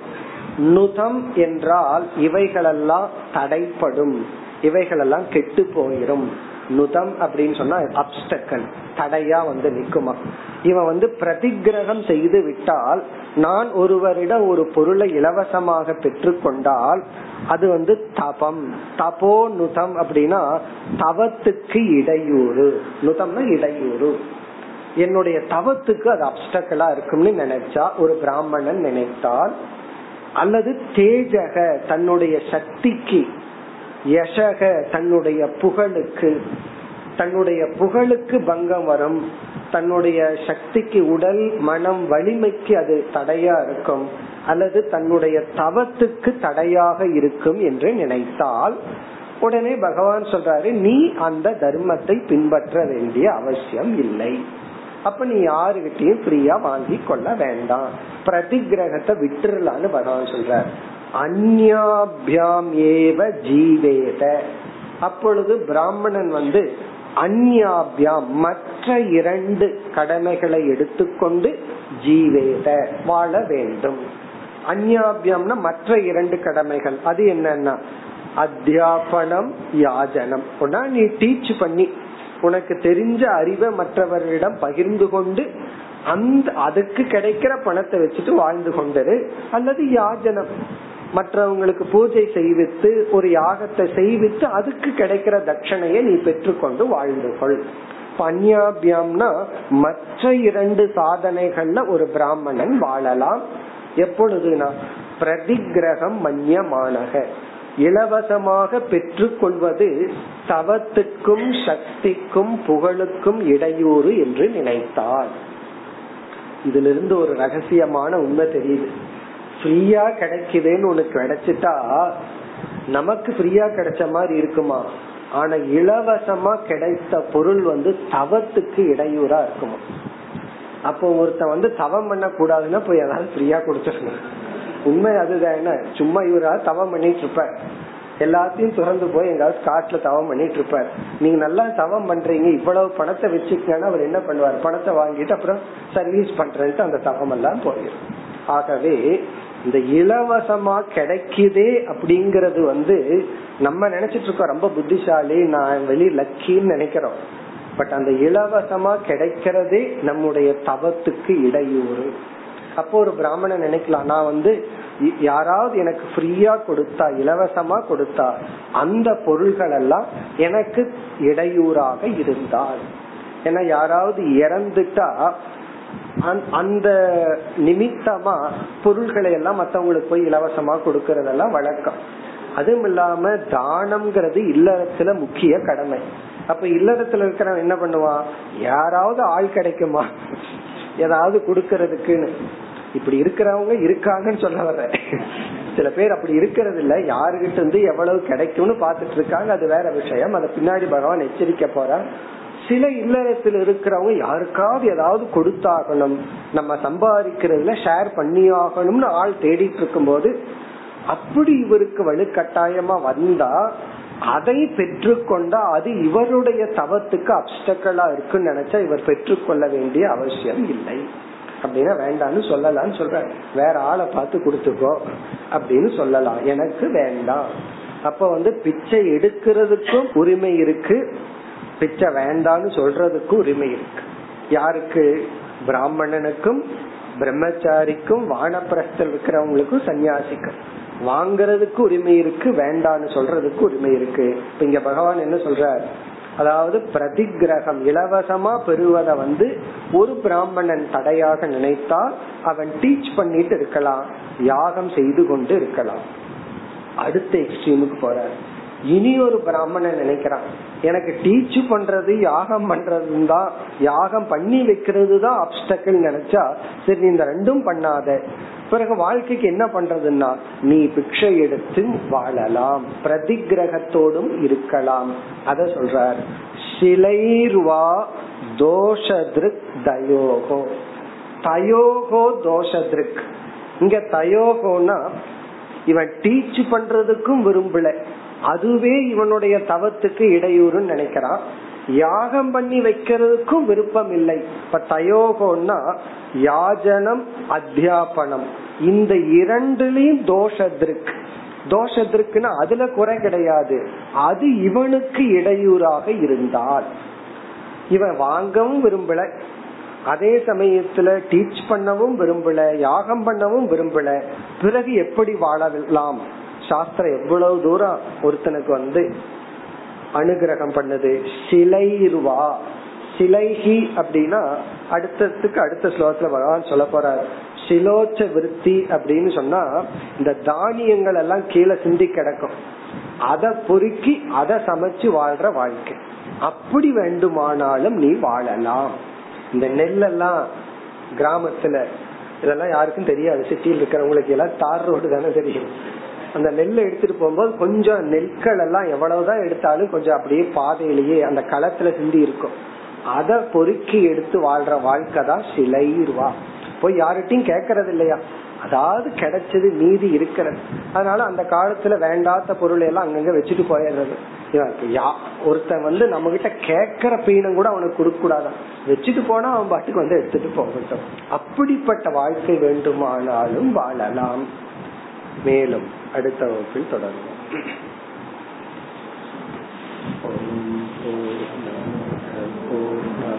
நுதம் என்றால் இவைகளெல்லாம் தடைப்படும் இவைகளெல்லாம் கெட்டு போயிரும் நுதம் அப்படின்னு சொன்னா அப்டக்கல் தடையா வந்து நிக்குமா? இவன் வந்து பிரதிகிரகம் செய்து விட்டால் நான் ஒருவரிடம் ஒரு பொருளை இலவசமாக பெற்றுக்கொண்டால் அது வந்து தபம். தபோ நுதம் அப்படின்னா தவத்துக்கு இடையூறு. நுதம்னா இடையூறு. என்னுடைய தவத்துக்கு அது அப்டக்கலா இருக்கும்னு நினைச்சா ஒரு பிராமணன் நினைத்தால் அல்லது தேஜக தன்னுடைய சக்திக்கு யசக தன்னுடைய புகழுக்கு தன்னுடைய புகழுக்கு பங்கம் வரும் தன்னுடைய சக்திக்கு உடல் மனம் வலிமைக்கு அது தடையா இருக்கும் அல்லது தன்னுடைய தவத்துக்கு தடையாக இருக்கும் என்று நினைத்தால் உடனே பகவான் சொல்றாரு நீ அந்த தர்மத்தை பின்பற்ற வேண்டிய அவசியம் இல்லை. அப்ப நீ யாருகிட்டயும் ஃப்ரீயா வாங்கி கொள்ள வேண்டாம். பிரதிகிரகத்தை விட்டுறலான்னு பகவான் சொல்ற அந்யாபியாம் ஏவ ஜீவேத. அப்பொழுது பிராமணன் வந்து அந்யாபியாம் மற்ற இரண்டு கடமைகளை எடுத்துக்கொண்டு ஜீவேத வாழ வேண்டும். அந்யாபியம்னா மற்ற இரண்டு கடமைகள். அது என்னன்னா அத்தியாபனம் யாஜனம். நீ டீச் பண்ணி உனக்கு தெரிஞ்ச அறிவை மற்றவர்களிடம் பகிர்ந்து கொண்டு அந்த அதுக்கு கிடைக்கிற பணத்தை வச்சுட்டு வாழ்ந்து கொண்டது. அல்லது யாஜனம். மற்றவங்களுக்கு பூஜை செய்வித்து ஒரு யாகத்தை செய்வித்து அதுக்கு கிடைக்கிற தட்சணையை நீ பெற்றுக்கொண்டு வாழ்ந்து கொள். பன்யாபியம்னா மற்ற இரண்டு சாதனைகள்ல ஒரு பிராமணன் வாழலாம். எப்பொழுதுனா பிரதிகிரகம் மன்யமானக. இலவசமாக பெற்றுக்கொள்வது தவத்துக்கும் சக்திக்கும் புகழுக்கும் இடையூறு என்று நினைத்தார் இதிலிருந்து ஒரு ரகசியமான உண்மை தெரியுது. ஃப்ரீயா கிடைக்குதுன்னு உனக்கு கிடைச்சிட்டா நமக்கு ஃப்ரீயா கிடைச்ச மாதிரி இருக்குமா? ஆனா இலவசமா கிடைத்த பொருள் வந்து தவத்துக்கு இடையூறா இருக்குமா? அப்போ ஒருத்தன் வந்து தவம் பண்ண கூடாதுன்னா போய் ஏதாவது ஃப்ரீயா கொடுத்துருக்கணும் உண்மை அதுதான் என்ன? சும்மா இவரா தவம் பண்ணிட்டு இருப்பார் எல்லாத்தையும் துறந்து போய் எங்காவது காட்டுல தவம் பண்ணிட்டு இருப்பார் நீங்க நல்லா தவம் பண்றீங்க இவ்வளவு பணத்தை வச்சுக்கன்னா அவர் என்ன பண்ணுவார்? பணத்தை வாங்கிட்டு அப்புறம் சர்வீஸ் பண்றதுக்கு அந்த தவம் எல்லாம் போயிடும் ஆகவே இந்த இலவசமா கிடைக்குதே அப்படிங்கறது வந்து நம்ம நினைச்சிட்டு இருக்கோம். ரொம்ப புத்திசாலி நான் வெளி லக்கின்னு நினைக்கிறோம். பட் அந்த இலவசமா கிடைக்கிறதே நம்முடைய தவத்துக்கு இடையூறு. அப்போ ஒரு பிராமணன் நினைக்கலாம் நான் வந்து யாராவது எனக்கு ஃப்ரீயா கொடுத்தா இலவசமா கொடுத்தா அந்த பொருள்கள் எல்லாம் எனக்கு இடையூறாக இருந்தால். ஏன்னா யாராவது இறந்துட்டா அந்த நிமித்தமா பொருள்களை எல்லாம் மத்தவங்களுக்கு போய் இலவசமா கொடுக்கறதெல்லாம் வழக்கம். அதுவும் இல்லாம தானம்ங்கிறது இல்லறத்துல முக்கிய கடமை. அப்ப இல்லறத்துல இருக்கிறவன் என்ன பண்ணுவான்? யாராவது ஆள் கிடைக்குமா? ஏதாவது கொடுக்கறதுக்குன்னு. இப்படி இருக்கிறவங்க இருக்காங்கன்னு சொல்ல வர்ற சில பேர் அப்படி இருக்கிறது இல்ல யாருகிட்ட இருந்து எவ்வளவு கிடைக்கும்னு பாத்துட்டு இருக்காங்க. அது வேற விஷயம். அதை பின்னாடி பகவான் எச்சரிக்க போற சில இல்லறத்தில் இருக்கிறவங்க யாருக்காவது ஏதாவது கொடுத்தாகணும். நம்ம சம்பாதிக்கிறதுல ஷேர் பண்ணி ஆகணும்னு ஆள் தேடிட்டு இருக்கும் போது அப்படி இவருக்கு வலுக்கட்டாயமா வந்தா அதை பெற்றுக்கொண்டா அது இவருடைய தவத்துக்கு அப்டக்கலா இருக்குன்னு நினைச்சா இவர் பெற்றுக்கொள்ள வேண்டிய அவசியம் இல்லை. அப்படின்னா வேண்டாம்னு சொல்லலாம்னு சொல்ற வேற ஆளை பார்த்து கொடுத்துக்கோ அப்படின்னு சொல்லலாம். எனக்கு வேண்டாம். அப்ப வந்து பிச்சை எடுக்கிறதுக்கும் உரிமை இருக்கு. பிச்சை வேண்டாம்னு சொல்றதுக்கும் உரிமை இருக்கு. யாருக்கு? பிராமணனுக்கும் பிரம்மச்சாரிக்கும் வானப்பிரஸ்தல் இருக்கிறவங்களுக்கும் சன்னியாசிக்கும் வாங்கறதுக்கு உரிமை இருக்கு வேண்டான்னு சொல்றதுக்கு உரிமை இருக்கு. இப்ப இங்க பகவான் என்ன சொல்றார்? அதாவது பிரதிகிரகம் இலவசமா பெறுவத வந்து ஒரு பிராமணன் தடையாக நினைத்தால் அவன் டீச் பண்ணிட்டு இருக்கலாம் யாகம் செய்து கொண்டு இருக்கலாம். அடுத்த எக்ஸ்ட்ரீமுக்கு போறார். இனி ஒரு பிராமணன் நினைக்கிறான் எனக்கு டீச் பண்றது யாகம் பண்றது தான் யாகம் பண்ணி வைக்கிறது தான் அப்டக்கிள் நினைச்சா சரி இந்த ரெண்டும் பண்ணாத. பிறகு வாழ்க்கைக்கு என்ன பண்றதுன்னா நீ பிக்ஷை எடுத்து வாழலாம் பிரதிகிரகத்தோடும் இருக்கலாம். அத சொல்றார். சிலைர்வா தோஷதிருக் தயோகோ. தயோகோ தோஷதிருக். இங்க தயோகோனா இவன் டீச் பண்றதுக்கும் விரும்பல. அதுவே இவனுடைய தவத்துக்கு இடையூறுன்னு நினைக்கிறான். யாகம் பண்ணி வைக்கிறதுக்கும் விருப்பம் இல்லை இப்ப தயோகோன்னா யாஜனம் அத்தியாபனம். இந்த இரண்டுலயும் தோஷத்திற்கு தோஷத்திற்குன்னா அதுல குறை கிடையாது. அது இவனுக்கு இடையூறாக இருந்தால். இவன் வாங்கவும் விரும்பல. அதே சமயத்துல டீச் பண்ணவும் விரும்பல யாகம் பண்ணவும் விரும்பல. பிறகு எப்படி வாழலாம்? சாஸ்திரம் எவ்வளவு தூரம் ஒருத்தனுக்கு வந்து அனுகிரகம் பண்ணுது? சிலைருவா சிலைஹி அப்படின்னா அடுத்ததுக்கு அடுத்த ஸ்லோகத்துல பகவான் சொல்ல போறார். சிலோச்ச விருத்தி அப்படின்னு சொன்னா இந்த தானியங்கள் எல்லாம் கீழே சிந்தி கிடக்கும். அதை பொறுக்கி அதை சமைச்சு வாழ்ற வாழ்க்கை. அப்படி வேண்டுமானாலும் நீ வாழலாம். இந்த நெல்லெல்லாம் கிராமத்துல இதெல்லாம் யாருக்கும் தெரியாது. சிட்டியில் இருக்கிறவங்களுக்கு எல்லாம் தார் ரோடு தானே தெரியும். அந்த நெல்லை எடுத்துட்டு போகும்போது கொஞ்சம் நெற்கள் எல்லாம் எவ்வளவுதான் எடுத்தாலும் கொஞ்சம் அப்படியே பாதையிலேயே அந்த களத்துல சிந்தி இருக்கும். அத பொறுக்கி எடுத்து வாழ்ற வாழ்க்கை தான் சிலைருவா போய் யார்கிட்டையும் கேக்குறது இல்லையா? அதாவது கிடைச்சது மீதி இருக்கிறது. அதனால அந்த காலத்துல வேண்டாத பொருள் எல்லாம் அங்கங்க வச்சுட்டு போயிடுறது. ஒருத்தன் வந்து நம்ம கிட்ட கேக்குற பீனும் கூட அவனுக்கு கொடுக்க கூடாதான் வச்சுட்டு போனா அவன் பாட்டுக்கு வந்து எடுத்துட்டு போகட்டும். அப்படிப்பட்ட வாழ்க்கை வேண்டுமானாலும் வாழலாம். மேலும் அடுத்த வகுப்பில் தொடரும் ஓம்.